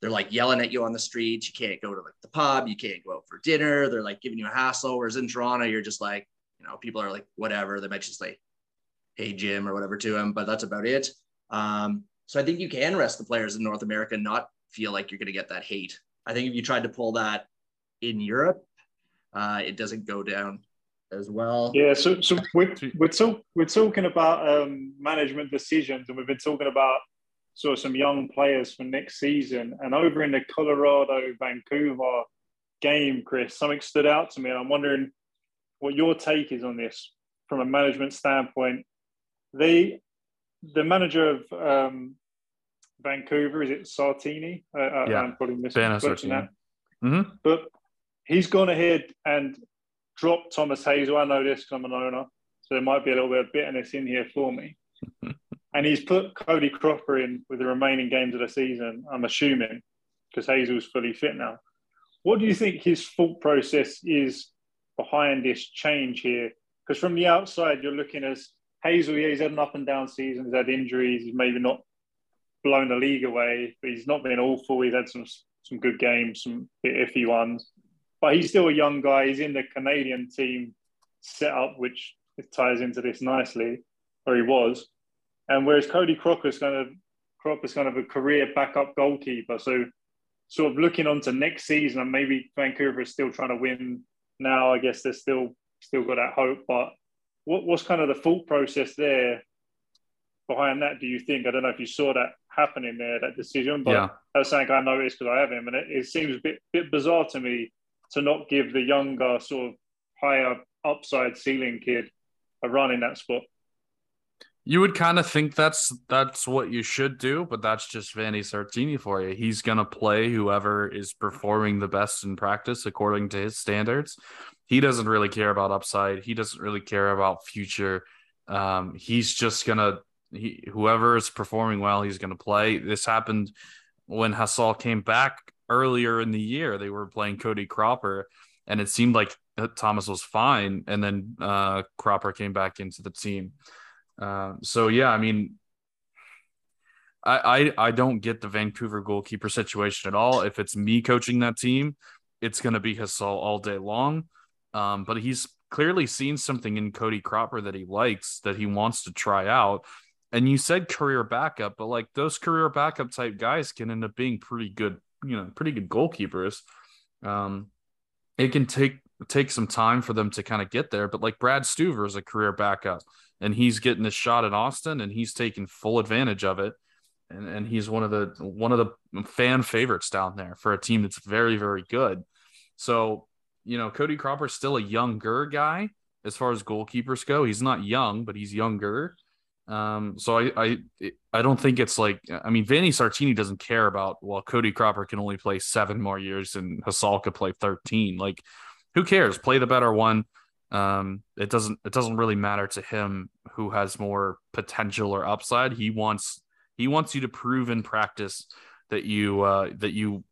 they're like yelling at you on the streets. You can't go to like the pub. You can't go out for dinner. They're like giving you a hassle. Whereas in Toronto, you're just like, you know, people are like, whatever. They might just like, hey, Jim or whatever to him, but that's about it. Um, so I think you can rest the players in North America and not feel like you're going to get that hate. I think if you tried to pull that in Europe, uh, it doesn't go down as well. Yeah, so so we're we're, talk, we're talking about um, management decisions, and we've been talking about sort of some young players for next season. And over in the Colorado Vancouver game, Chris, something stood out to me, and I'm wondering what your take is on this from a management standpoint. They, the manager of um, Vancouver. Is it Sartini? Uh, uh yeah, I'm probably missing that. Mm-hmm. But he's gone ahead and dropped Thomas Hasal. I know this because I'm an owner, so there might be a little bit of bitterness in here for me. and he's put Cody Cropper in with the remaining games of the season. I'm assuming because Hasal's fully fit now. What do you think his thought process is behind this change here? Because from the outside, you're looking as Hasal. Yeah, he's had an up and down season. He's had injuries. He's maybe not blown the league away, but he's not been awful. He's had some some good games, some iffy ones, but he's still a young guy. He's in the Canadian team setup, which ties into this nicely, or he was. And whereas Cody Cropper's kind of is kind of a career backup goalkeeper. So, sort of looking on to next season, and maybe Vancouver is still trying to win now. I guess they're still still got that hope. But what, what's kind of the thought process there behind that? Do you think? I don't know if you saw that happening there, that decision, but yeah. that's something I noticed because I have him, and it, it seems a bit bit bizarre to me to not give the younger, sort of higher upside ceiling kid a run in that spot. You would kind of think that's that's what you should do, but that's just Vanni Sartini for you. He's gonna play whoever is performing the best in practice according to his standards. He doesn't really care about upside. He doesn't really care about future. Um, he's just gonna he whoever is performing well, he's gonna play. This happened when Hasal came back earlier in the year. They were playing Cody Cropper, and it seemed like Thomas was fine, and then uh, Cropper came back into the team. Uh, so yeah, I mean, I, I I don't get the Vancouver goalkeeper situation at all. If it's me coaching that team, it's to be Hasal all day long. Um, but he's clearly seen something in Cody Cropper that he likes that he wants to try out. And you said career backup, but like those career backup type guys can end up being pretty good, you know, pretty good goalkeepers. Um, it can take take some time for them to kind of get there, but like Brad Stuver is a career backup and he's getting a shot at Austin and he's taking full advantage of it. And, and he's one of the one of the fan favorites down there for a team that's very, very good. So, you know, Cody Cropper's still a younger guy as far as goalkeepers go. He's not young, but he's younger. Um, so I, I I don't think it's like I mean Vanni Sartini doesn't care about well Cody Cropper can only play seven more years and Hasal could play 13. Like who cares? Play the better one. Um, it doesn't it doesn't really matter to him who has more potential or upside. He wants he wants you to prove in practice that you uh, that you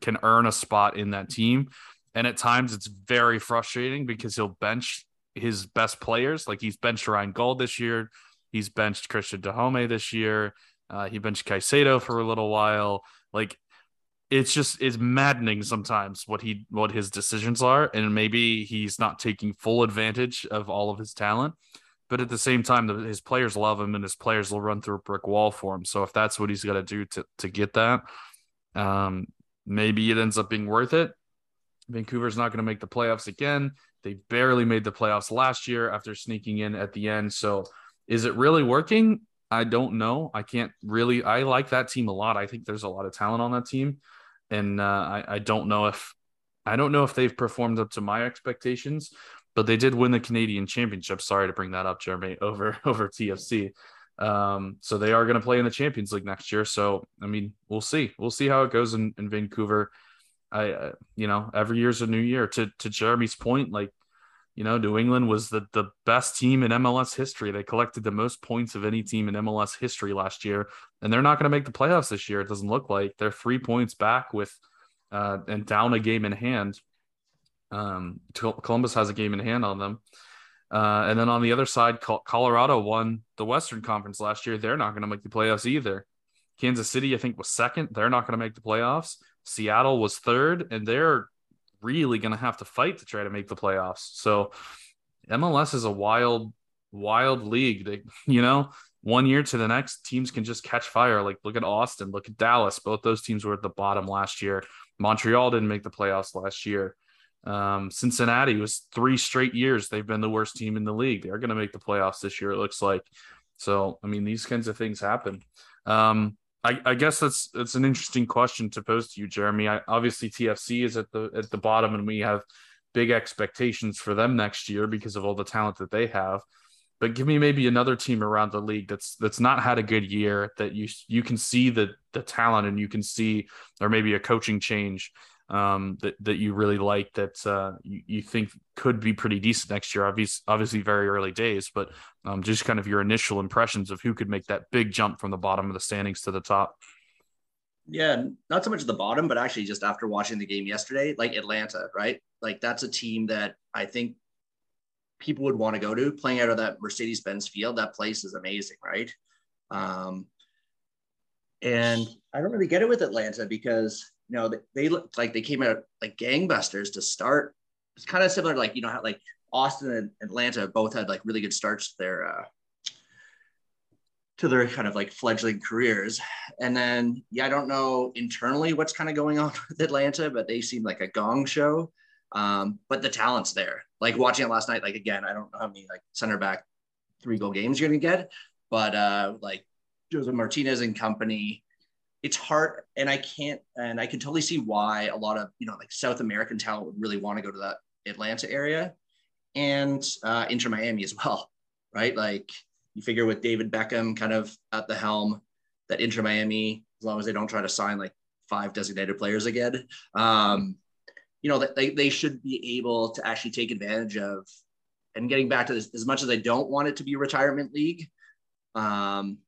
can earn a spot in that team. And at times it's very frustrating because he'll bench his best players. Like he's benched Ryan Gauld this year. He's benched Cristian Dájome this year. Uh, he benched Caicedo for a little while. Like it's just it's maddening sometimes what he what his decisions are and maybe he's not taking full advantage of all of his talent but at the same time his players love him and his players will run through a brick wall for him so if that's what he's got to do to to get that um, maybe it ends up being worth it vancouver's not going to make the playoffs again they barely made the playoffs last year after sneaking in at the end so is it really working I don't know. I can't really. I like that team a lot. I think there's a lot of talent on that team and uh, I, I don't know if I don't know if they've performed up to my expectations, but they did win the Canadian Championship. Sorry to bring that up, Jeremy, over over TFC. Um, so they are going to play in the Champions League next year. So I mean, we'll see. We'll see how it goes in, in Vancouver. I, you know, every year's a new year. To to Jeremy's point, like you know, New England was the, the best team in MLS history. They collected the most points of any team in MLS history last year, and they're not going to make the playoffs this year. It doesn't look like they're three points back with uh, and down a game in hand. Um, Columbus has a game in hand on them. Uh, and then on the other side, Colorado won the Western Conference last year. They're not going to make the playoffs either. Kansas City, I think, was second. They're not going to make the playoffs. Seattle was third, and they're really going to have to fight to try to make the playoffs. So MLS is a wild, wild league. That you know, one year to the next, teams can just catch fire. Like look at Austin, look at Dallas. Both those teams were at the bottom last year. Montreal didn't make the playoffs last year. Um, Cincinnati was three straight years they've been the worst team in the league. They're going to make the playoffs this year. It looks like. So I mean, these kinds of things happen. Um, I, I, guess that's that's an interesting question to pose to you, Jeremy. I, obviously, TFC is at the at the bottom, and we have big expectations for them next year because of all the talent that they have. But give me maybe another team around the league that's that's not had a good year that you you can see the the talent and you can see, or maybe a coaching change um, that that you really like that uh, you, you think could be pretty decent next year. Obviously, obviously very early days, but um, just kind of your initial impressions of who could make that big jump from the bottom of the standings to the top. Yeah, not so much at the bottom, but actually just after watching the game yesterday, like Atlanta, right? Like that's a team that I think people would want to go to playing out of that Mercedes Benz field. That place is amazing, right? Um, and I don't really get it with Atlanta because you know, they, they looked like they came out like gangbusters to start. It's kind of similar, like you know how like Austin and Atlanta both had like really good starts to their uh, to their kind of like fledgling careers. And then, yeah, I don't know internally what's kind of going on with Atlanta, but they seem like a gong show. Um, but the talent's there. Like watching it last night, like again, I don't know how many like center back three goal games you're gonna get, but uh like Josef Martinez and company, it's hard and I can't and I can totally see why a lot of you know like South American talent would really want to go to that Atlanta area and uh Inter Miami as well, right? Like you figure with David Beckham kind of at the helm, that Inter Miami, as long as they don't try to sign like five designated players again, um, you know, that they, they should be able to actually take advantage of. And getting back to this, as much as I don't want it to be a retirement league, um,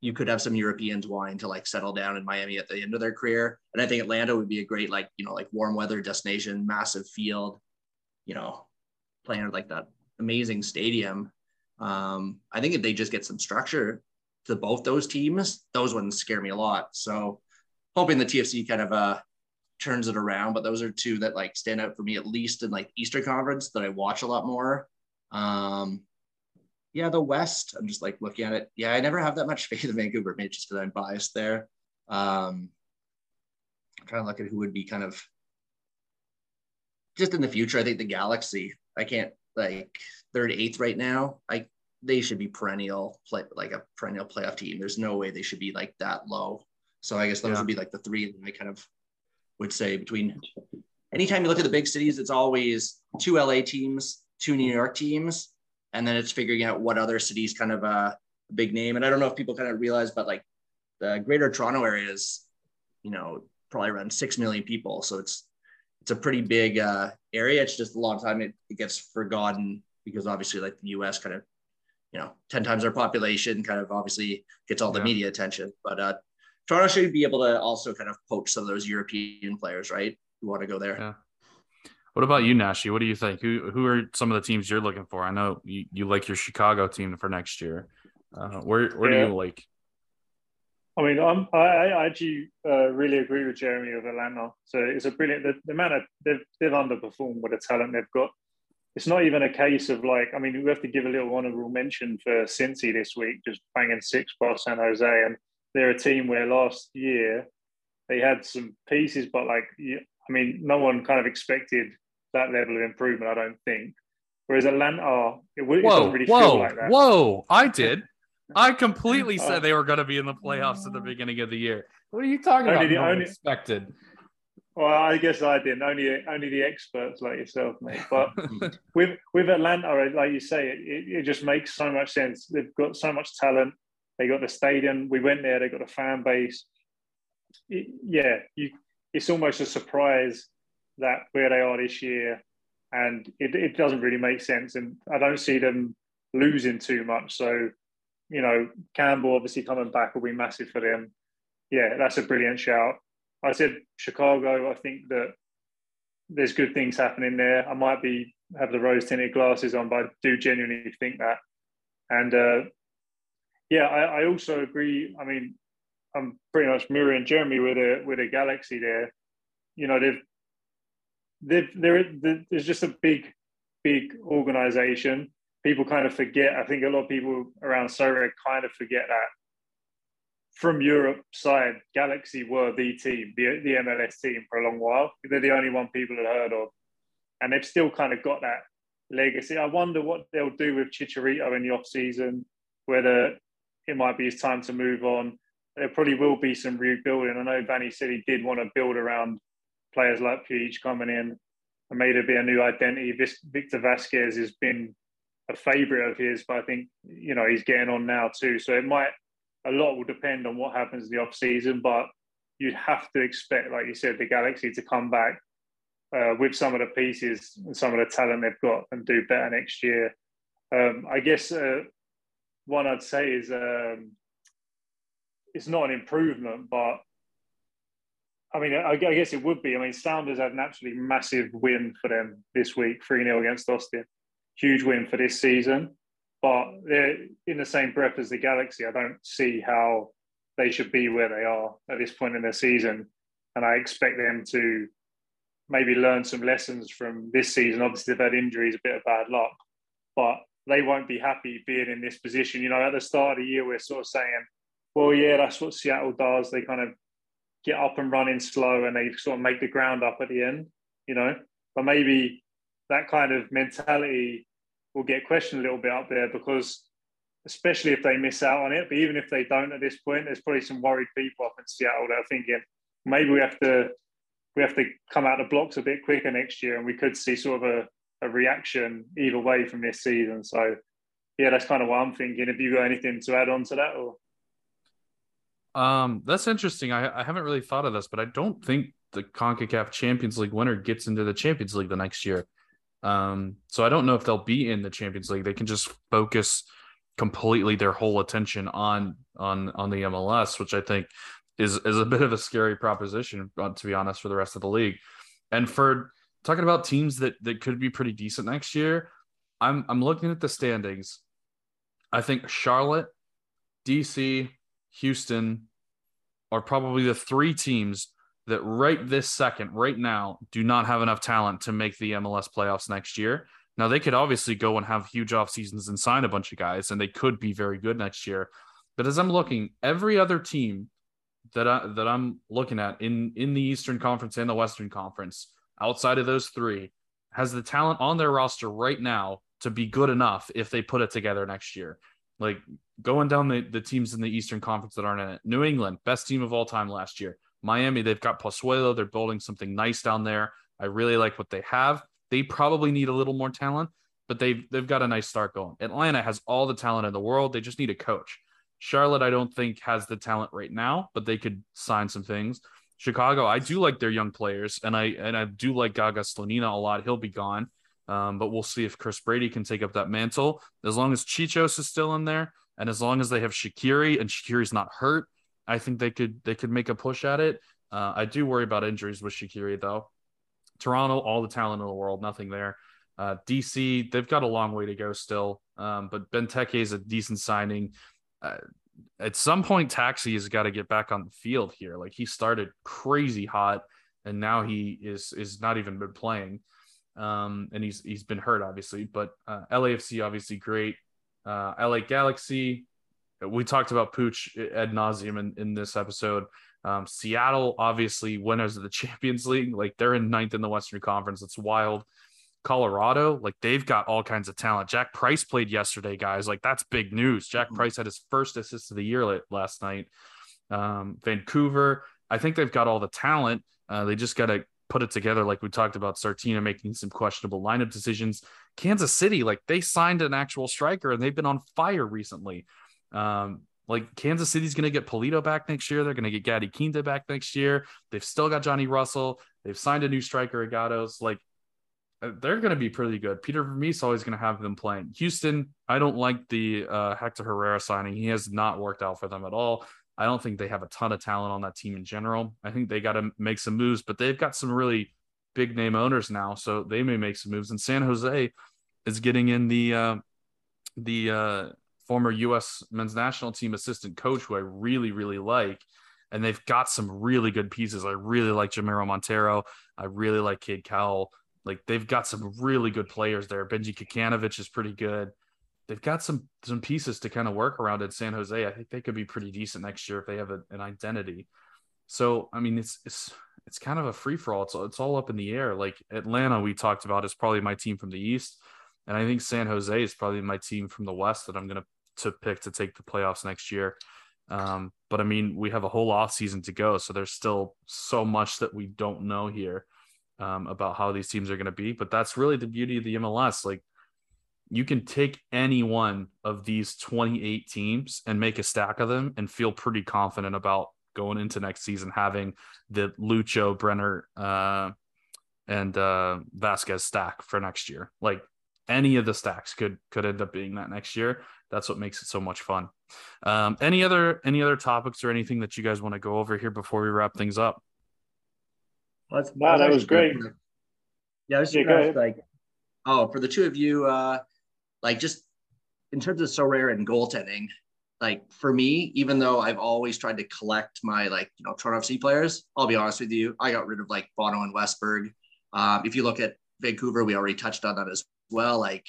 you could have some Europeans wanting to like settle down in Miami at the end of their career. And I think Atlanta would be a great, like, you know, like warm weather destination, massive field, you know, playing like that amazing stadium. Um, I think if they just get some structure to both those teams, those ones scare me a lot. So hoping the TFC kind of uh, turns it around, but those are two that like stand out for me at least in like Eastern Conference that I watch a lot more. Um, yeah, the West, I'm just like looking at it. Yeah, I never have that much faith in Vancouver, maybe just because I'm biased there. Um, I'm trying to look at who would be kind of just in the future. I think the Galaxy. I can't like third, eighth right now. I they should be perennial play like a perennial playoff team. There's no way they should be like that low. So I guess those yeah. would be like the three that I kind of would say between anytime you look at the big cities, it's always two LA teams, two New York teams, and then it's figuring out what other cities kind of uh, a big name. And I don't know if people kind of realize, but like the greater Toronto area is, you know, probably around six million people. So it's it's a pretty big uh, area. It's just a long time it, it gets forgotten because obviously like the US kind of, you know, 10 times our population kind of obviously gets all the yeah. media attention. But uh, Toronto should be able to also kind of poach some of those European players, right? Who want to go there. Yeah. What about you, Nashi? What do you think? Who who are some of the teams you're looking for? I know you, you like your Chicago team for next year. Uh, where where yeah. do you like? I mean, I'm, I, I actually uh, really agree with Jeremy of Atlanta. So it's a brilliant. The, the man they've they've underperformed with the talent they've got. It's not even a case of like. I mean, we have to give a little honourable mention for Cincy this week, just banging six by San Jose, and they're a team where last year they had some pieces, but like, I mean, no one kind of expected that level of improvement. I don't think. Whereas Atlanta, it, it whoa, doesn't really whoa, feel like that. Whoa, I did. I completely oh. said they were going to be in the playoffs at the beginning of the year. What are you talking only about? The, only, expected. Well, I guess I didn't. Only only the experts like yourself, mate. But with with Atlanta, like you say, it, it, it just makes so much sense. They've got so much talent. They got the stadium. We went there. They got a fan base. It, yeah, you, it's almost a surprise that where they are this year, and it, it doesn't really make sense. And I don't see them losing too much. So you know, Campbell obviously coming back will be massive for them. Yeah, that's a brilliant shout. I said Chicago. I think that there's good things happening there. I might be have the rose tinted glasses on, but I do genuinely think that. And uh, yeah, I, I, also agree. I mean, I'm pretty much mirroring Jeremy with a with a Galaxy there. You know, they've they've there there's just a big big organization people kind of forget. I think a lot of people around Sorare kind of forget that from Europe side, Galaxy were the team, the, the MLS team for a long while. They're the only one people had heard of. And they've still kind of got that legacy. I wonder what they'll do with Chicharito in the off season, whether it might be his time to move on. There probably will be some rebuilding. I know Vanni said he did want to build around players like Peach coming in and made it be a new identity. This Victor Vazquez has been a favourite of his, but I think you know he's getting on now too. So it might a lot will depend on what happens in the off season, but you'd have to expect, like you said, the Galaxy to come back uh, with some of the pieces and some of the talent they've got and do better next year. Um, I guess uh, one I'd say is um, it's not an improvement, but I mean, I, I, guess it would be. I mean, Sounders had an absolutely massive win for them this week, 3 0 against Austin huge win for this season. But they're in the same breath as the Galaxy. I don't see how they should be where they are at this point in their season. And I expect them to maybe learn some lessons from this season. Obviously, they've had injuries, a bit of bad luck. But they won't be happy being in this position. You know, at the start of the year, we're sort of saying, well, yeah, that's what Seattle does. They kind of get up and running slow and they sort of make the ground up at the end, you know. But maybe that kind of mentality will get questioned a little bit up there because especially if they miss out on it. But even if they don't at this point, there's probably some worried people up in Seattle that are thinking maybe we have to we have to come out of blocks a bit quicker next year, and we could see sort of a, a reaction either way from this season. So yeah, that's kind of what I'm thinking. Have you got anything to add on to that or? Um, that's interesting. I, I haven't really thought of this, but I don't think the CONCACAF Champions League winner gets into the Champions League the next year. Um, so I don't know if they'll be in the Champions League. They can just focus completely their whole attention on on on the MLS, which I think is is a bit of a scary proposition uh, to be honest for the rest of the league. And for talking about teams that that could be pretty decent next year, I'm I'm looking at the standings. I think Charlotte, DC, Houston are probably the three teams that right this second, right now, do not have enough talent to make the MLS playoffs next year. Now they could obviously go and have huge off seasons and sign a bunch of guys, and they could be very good next year. But as I'm looking, every other team that I that I'm looking at in in the Eastern Conference and the Western Conference, outside of those three, has the talent on their roster right now to be good enough if they put it together next year. Like going down the, the teams in the Eastern Conference that aren't in it. New England, best team of all time last year. Miami, they've got Pozuelo. They're building something nice down there. I really like what they have. They probably need a little more talent, but they've they've got a nice start going. Atlanta has all the talent in the world. They just need a coach. Charlotte, I don't think has the talent right now, but they could sign some things. Chicago, I do like their young players, and I and I do like Gaga Slonina a lot. He'll be gone, um, but we'll see if Chris Brady can take up that mantle. As long as Chichos is still in there, and as long as they have Shaqiri and Shaqiri's not hurt, I think they could they could make a push at it. Uh, I do worry about injuries with Shaqiri though. Toronto, all the talent in the world, nothing there. Uh, DC, they've got a long way to go still, um, but Benteke is a decent signing. Uh, at some point, Taxi has got to get back on the field here. Like he started crazy hot, and now he is is not even been playing, um, and he's he's been hurt obviously. But uh, LAFC obviously great. Uh, LA Galaxy, we talked about Puig ad nauseum in, in this episode. Um, Seattle, obviously, winners of the Champions League. Like they're in ninth in the Western Conference. It's wild. Colorado, like they've got all kinds of talent. Jack Price played yesterday, guys. Like that's big news. Jack mm-hmm. Price had his first assist of the year last night. Um, Vancouver, I think they've got all the talent. Uh, they just got to put it together, like we talked about. Sartini making some questionable lineup decisions. Kansas City, like they signed an actual striker and they've been on fire recently. Um, like Kansas City's going to get Pulido back next year. They're going to get Gadi Kinda back next year. They've still got Johnny Russell. They've signed a new striker, Agados. Like uh, they're going to be pretty good. Peter Vermes always going to have them playing. Houston, I don't like the uh, Hector Herrera signing. He has not worked out for them at all. I don't think they have a ton of talent on that team in general. I think they got to make some moves, but they've got some really big name owners now, so they may make some moves. And San Jose is getting in the uh, the uh, former U.S. men's national team assistant coach, who I really, really like. And they've got some really good pieces. I really like Jamiro Monteiro. I really like Cade Cowell. Like they've got some really good players there. Benji Kikanovic is pretty good. They've got some some pieces to kind of work around in San Jose. I think they could be pretty decent next year if they have a, an identity. So I mean, it's it's it's kind of a free for all. It's it's all up in the air. Like Atlanta, we talked about is probably my team from the East, and I think San Jose is probably my team from the West that I'm gonna to pick to take the playoffs next year. Um, but I mean, we have a whole off season to go, so there's still so much that we don't know here um, about how these teams are going to be. But that's really the beauty of the MLS. Like, you can take any one of these 28 teams and make a stack of them and feel pretty confident about going into next season having the Lucho, Brenner, uh, and uh, Vazquez stack for next year. Like any of the stacks could could end up being that next year that's what makes it so much fun. Um, any other any other topics or anything that you guys want to go over here before we wrap things up? Well, wow, that was great. Yeah, I was yeah, like, oh, for the two of you, uh, like just in terms of Sorare and goaltending, like for me, even though I've always tried to collect my like you know Toronto FC players, I'll be honest with you, I got rid of like Bono and Westberg. Um, if you look at Vancouver, we already touched on that as well. Like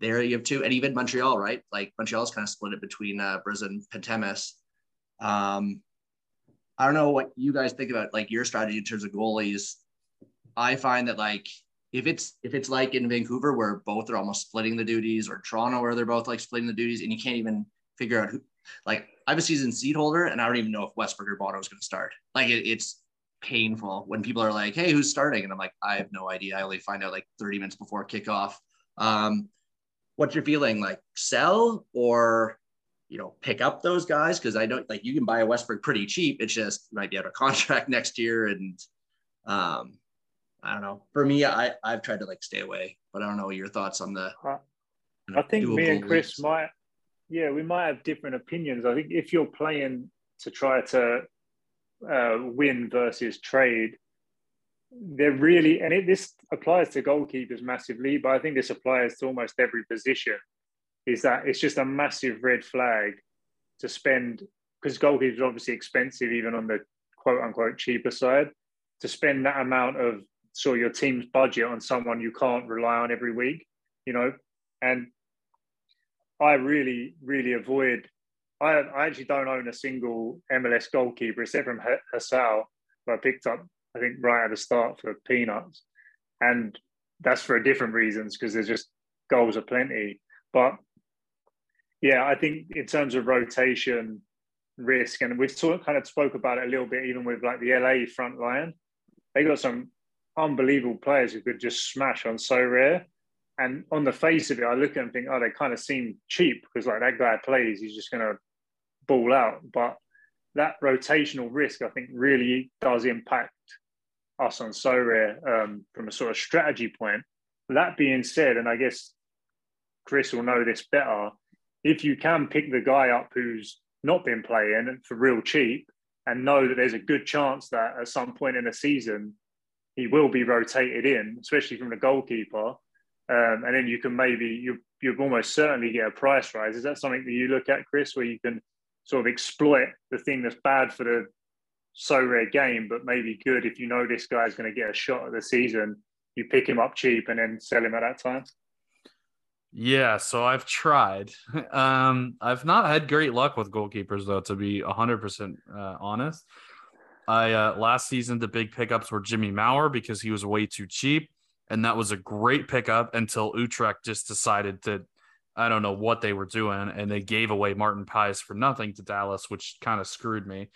there you have two, and even Montreal, right? Like Montreal's kind of split it between uh, Brisson and Pantemis. Um, I don't know what you guys think about like your strategy in terms of goalies. I find that like if it's if it's like in Vancouver where both are almost splitting the duties, or Toronto where they're both like splitting the duties, and you can't even figure out who. Like I have a season seat holder, and I don't even know if Westberg or Bono is going to start. Like it, it's painful when people are like, "Hey, who's starting?" And I'm like, "I have no idea. I only find out like 30 minutes before kickoff." Um, what's your feeling? Like sell or you know pick up those guys because I don't like you can buy a Westberg pretty cheap. It's just might be out of contract next year, and um, I don't know. For me, I I've tried to like stay away, but I don't know your thoughts on the. I think me and Chris leagues. might, yeah, we might have different opinions. I think if you're playing to try to uh, win versus trade, they're really, and it, this applies to goalkeepers massively, but I think this applies to almost every position. Is that it's just a massive red flag to spend because goalkeepers are obviously expensive, even on the quote unquote cheaper side. To spend that amount of of your team's budget on someone you can't rely on every week, you know, and I really, really avoid. I, I actually don't own a single MLS goalkeeper except from Hasal, who I picked up I think right at the start for peanuts, and that's for different reasons because there's just goals are plenty. But yeah, I think in terms of rotation risk, and we've sort of kind of spoke about it a little bit, even with like the LA front line, they got some unbelievable players who could just smash on Sorare. And on the face of it, I look at them and think, oh, they kind of seem cheap because like that guy plays, he's just going to ball out. But that rotational risk, I think, really does impact us on Sorare um, from a sort of strategy point. That being said, and I guess Chris will know this better, if you can pick the guy up who's not been playing for real cheap and know that there's a good chance that at some point in the season he will be rotated in, especially from the goalkeeper, um, and then you can maybe you you almost certainly get a price rise. Is that something that you look at, Chris, where you can sort of exploit the thing that's bad for the Sorare game, but maybe good if you know this guy's going to get a shot at the season. You pick him up cheap and then sell him at that time. Yeah, so I've tried. Um, I've not had great luck with goalkeepers though, to be hundred uh, percent honest. I uh, last season the big pickups were Jimmy Maurer because he was way too cheap, and that was a great pickup until Utrecht just decided that I don't know what they were doing, and they gave away Martin Paes for nothing to Dallas, which kind of screwed me.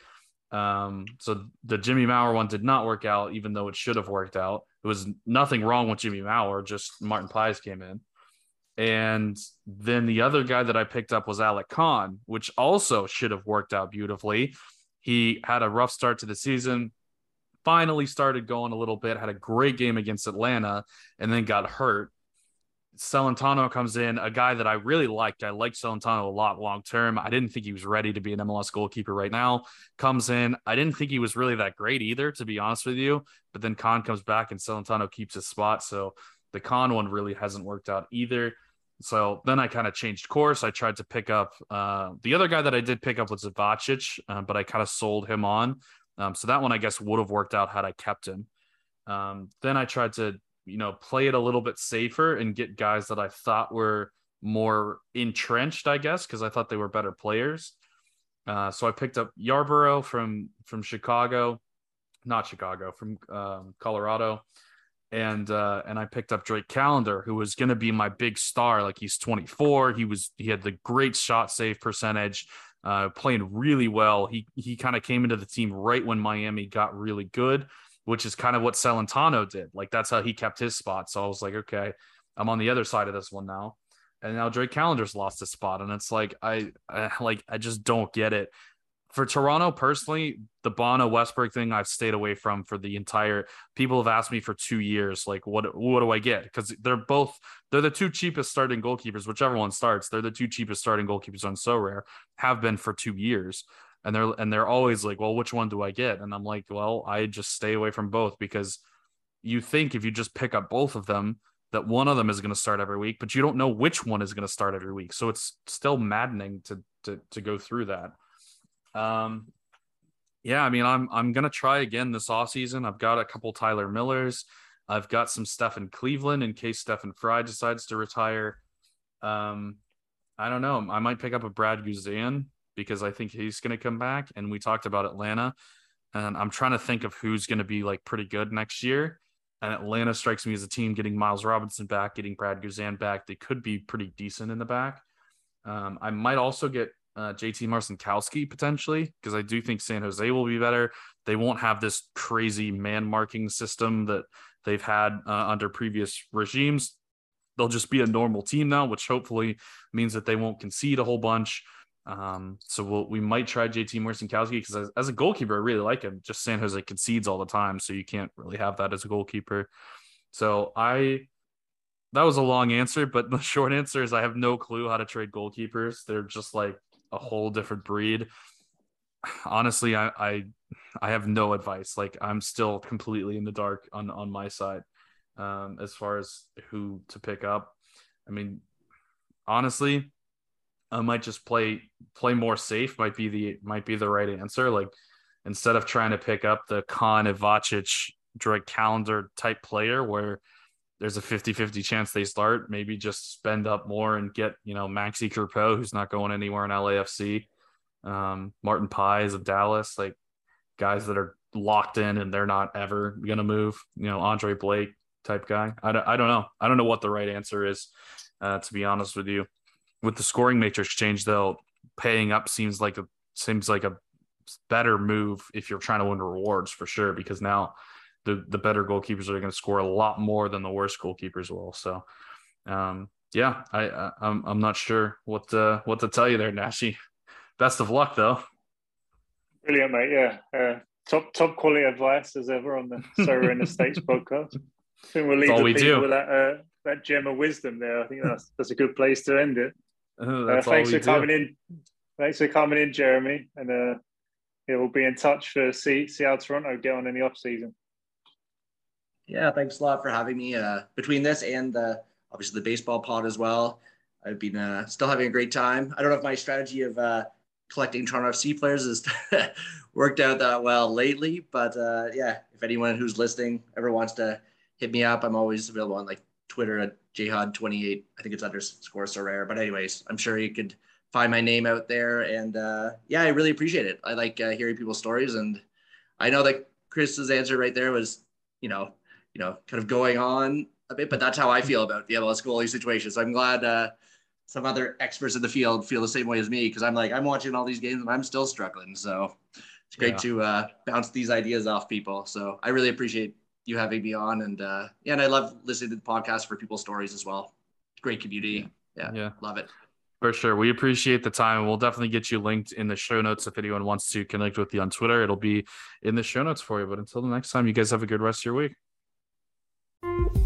Um, so the Jimmy Maurer one did not work out, even though it should have worked out. It was nothing wrong with Jimmy Maurer, just Martin Paes came in. And then the other guy that I picked up was Alec Kann, which also should have worked out beautifully. He had a rough start to the season, finally started going a little bit, had a great game against Atlanta, and then got hurt. Celentano comes in, a guy that I really liked. I liked Celentano a lot long term. I didn't think he was ready to be an MLS goalkeeper right now. Comes in, I didn't think he was really that great either, to be honest with you. But then Kann comes back and Celentano keeps his spot. So the Kann one really hasn't worked out either. So then I kind of changed course. I tried to pick up uh, the other guy that I did pick up was Ivacic, uh, but I kind of sold him on. Um, so that one I guess would have worked out had I kept him. Um, then I tried to you know, play it a little bit safer and get guys that I thought were more entrenched, I guess, because I thought they were better players. Uh, so I picked up Yarbrough from from Chicago, not Chicago, from um, Colorado, and uh, and I picked up Drake Callender, who was going to be my big star. Like he's 24, he was he had the great shot save percentage, uh, playing really well. He he kind of came into the team right when Miami got really good which is kind of what Celentano did. Like that's how he kept his spot. So I was like, okay, I'm on the other side of this one now. And now Drake Callender's lost his spot, and it's like I, I like I just don't get it. For Toronto personally, the Bono Westberg thing I've stayed away from for the entire. People have asked me for two years, like what what do I get? Because they're both they're the two cheapest starting goalkeepers, whichever one starts. They're the two cheapest starting goalkeepers on Sorare have been for two years and they're and they're always like well which one do i get? And i'm like well i just stay away from both because you think if you just pick up both of them that one of them is going to start every week but you don't know which one is going to start every week. So it's still maddening to to to go through that. Um yeah i mean i'm i'm going to try again this off season i've got a couple tyler millers. I've got some stuff in cleveland in case Stefan Frei decides to retire. Um, I don't know. I might pick up a Brad Guzan because I think he's going to come back. And we talked about Atlanta, and I'm trying to think of who's going to be like pretty good next year. And Atlanta strikes me as a team getting Miles Robinson back, getting Brad Guzan back. They could be pretty decent in the back. Um, I might also get uh, JT Marcinkowski potentially because I do think San Jose will be better. They won't have this crazy man marking system that they've had uh, under previous regimes. They'll just be a normal team now, which hopefully means that they won't concede a whole bunch. Um, so we'll, we might try JT Marcinkowski because as, as, a goalkeeper, I really like him. Just San Jose concedes all the time, so you can't really have that as a goalkeeper. So I, that was a long answer, but the short answer is I have no clue how to trade goalkeepers. They're just like a whole different breed. Honestly, I, I, I have no advice. Like I'm still completely in the dark on on my side um, as far as who to pick up. I mean, honestly, I might just play play more safe. Might be the might be the right answer. Like instead of trying to pick up the Kann Ivacic Drake Callender type player where there's a 50-50 chance they start, maybe just spend up more and get, you know, Maxi Crepeau, who's not going anywhere in LAFC. Um, Martin Paes of Dallas, like guys that are locked in and they're not ever gonna move. You know, Andre Blake type guy. I don't, I don't know. I don't know what the right answer is, uh, to be honest with you with the scoring matrix change though paying up seems like a seems like a better move if you're trying to win rewards for sure because now the the better goalkeepers are going to score a lot more than the worst goalkeepers will so um yeah i, I i'm i'm not sure what uh what to tell you there nashi best of luck though brilliant mate yeah uh, top top quality advice as ever on the Sorare in the States podcast I think we'll leave all we do. with that uh, that gem of wisdom there. I think that's that's a good place to end it. Uh, thanks for do. coming in. Thanks for coming in, Jeremy. And uh, yeah, we'll be in touch for see see how Toronto get on in the off season. Yeah, thanks a lot for having me. Uh, between this and the obviously the baseball pod as well, I've been uh, still having a great time. I don't know if my strategy of uh, collecting Toronto FC players has worked out that well lately, but uh, yeah, if anyone who's listening ever wants to hit me up, I'm always available on like Twitter at Jhod28. I think it's underscore Sorare. But anyways, I'm sure you could find my name out there. And uh, yeah, I really appreciate it. I like uh, hearing people's stories. And I know that Chris's answer right there was, you know, you know, kind of going on a bit, but that's how I feel about the MLS goalie situation. So I'm glad uh, some other experts in the field feel the same way as me because I'm like, I'm watching all these games and I'm still struggling. So it's great yeah. to uh, bounce these ideas off people. So I really appreciate you having me on. And uh, yeah, and I love listening to the podcast for people's stories as well. Great community. Yeah. Yeah. Love it. For sure. We appreciate the time. And we'll definitely get you linked in the show notes if anyone wants to connect with you on Twitter. It'll be in the show notes for you. But until the next time, you guys have a good rest of your week.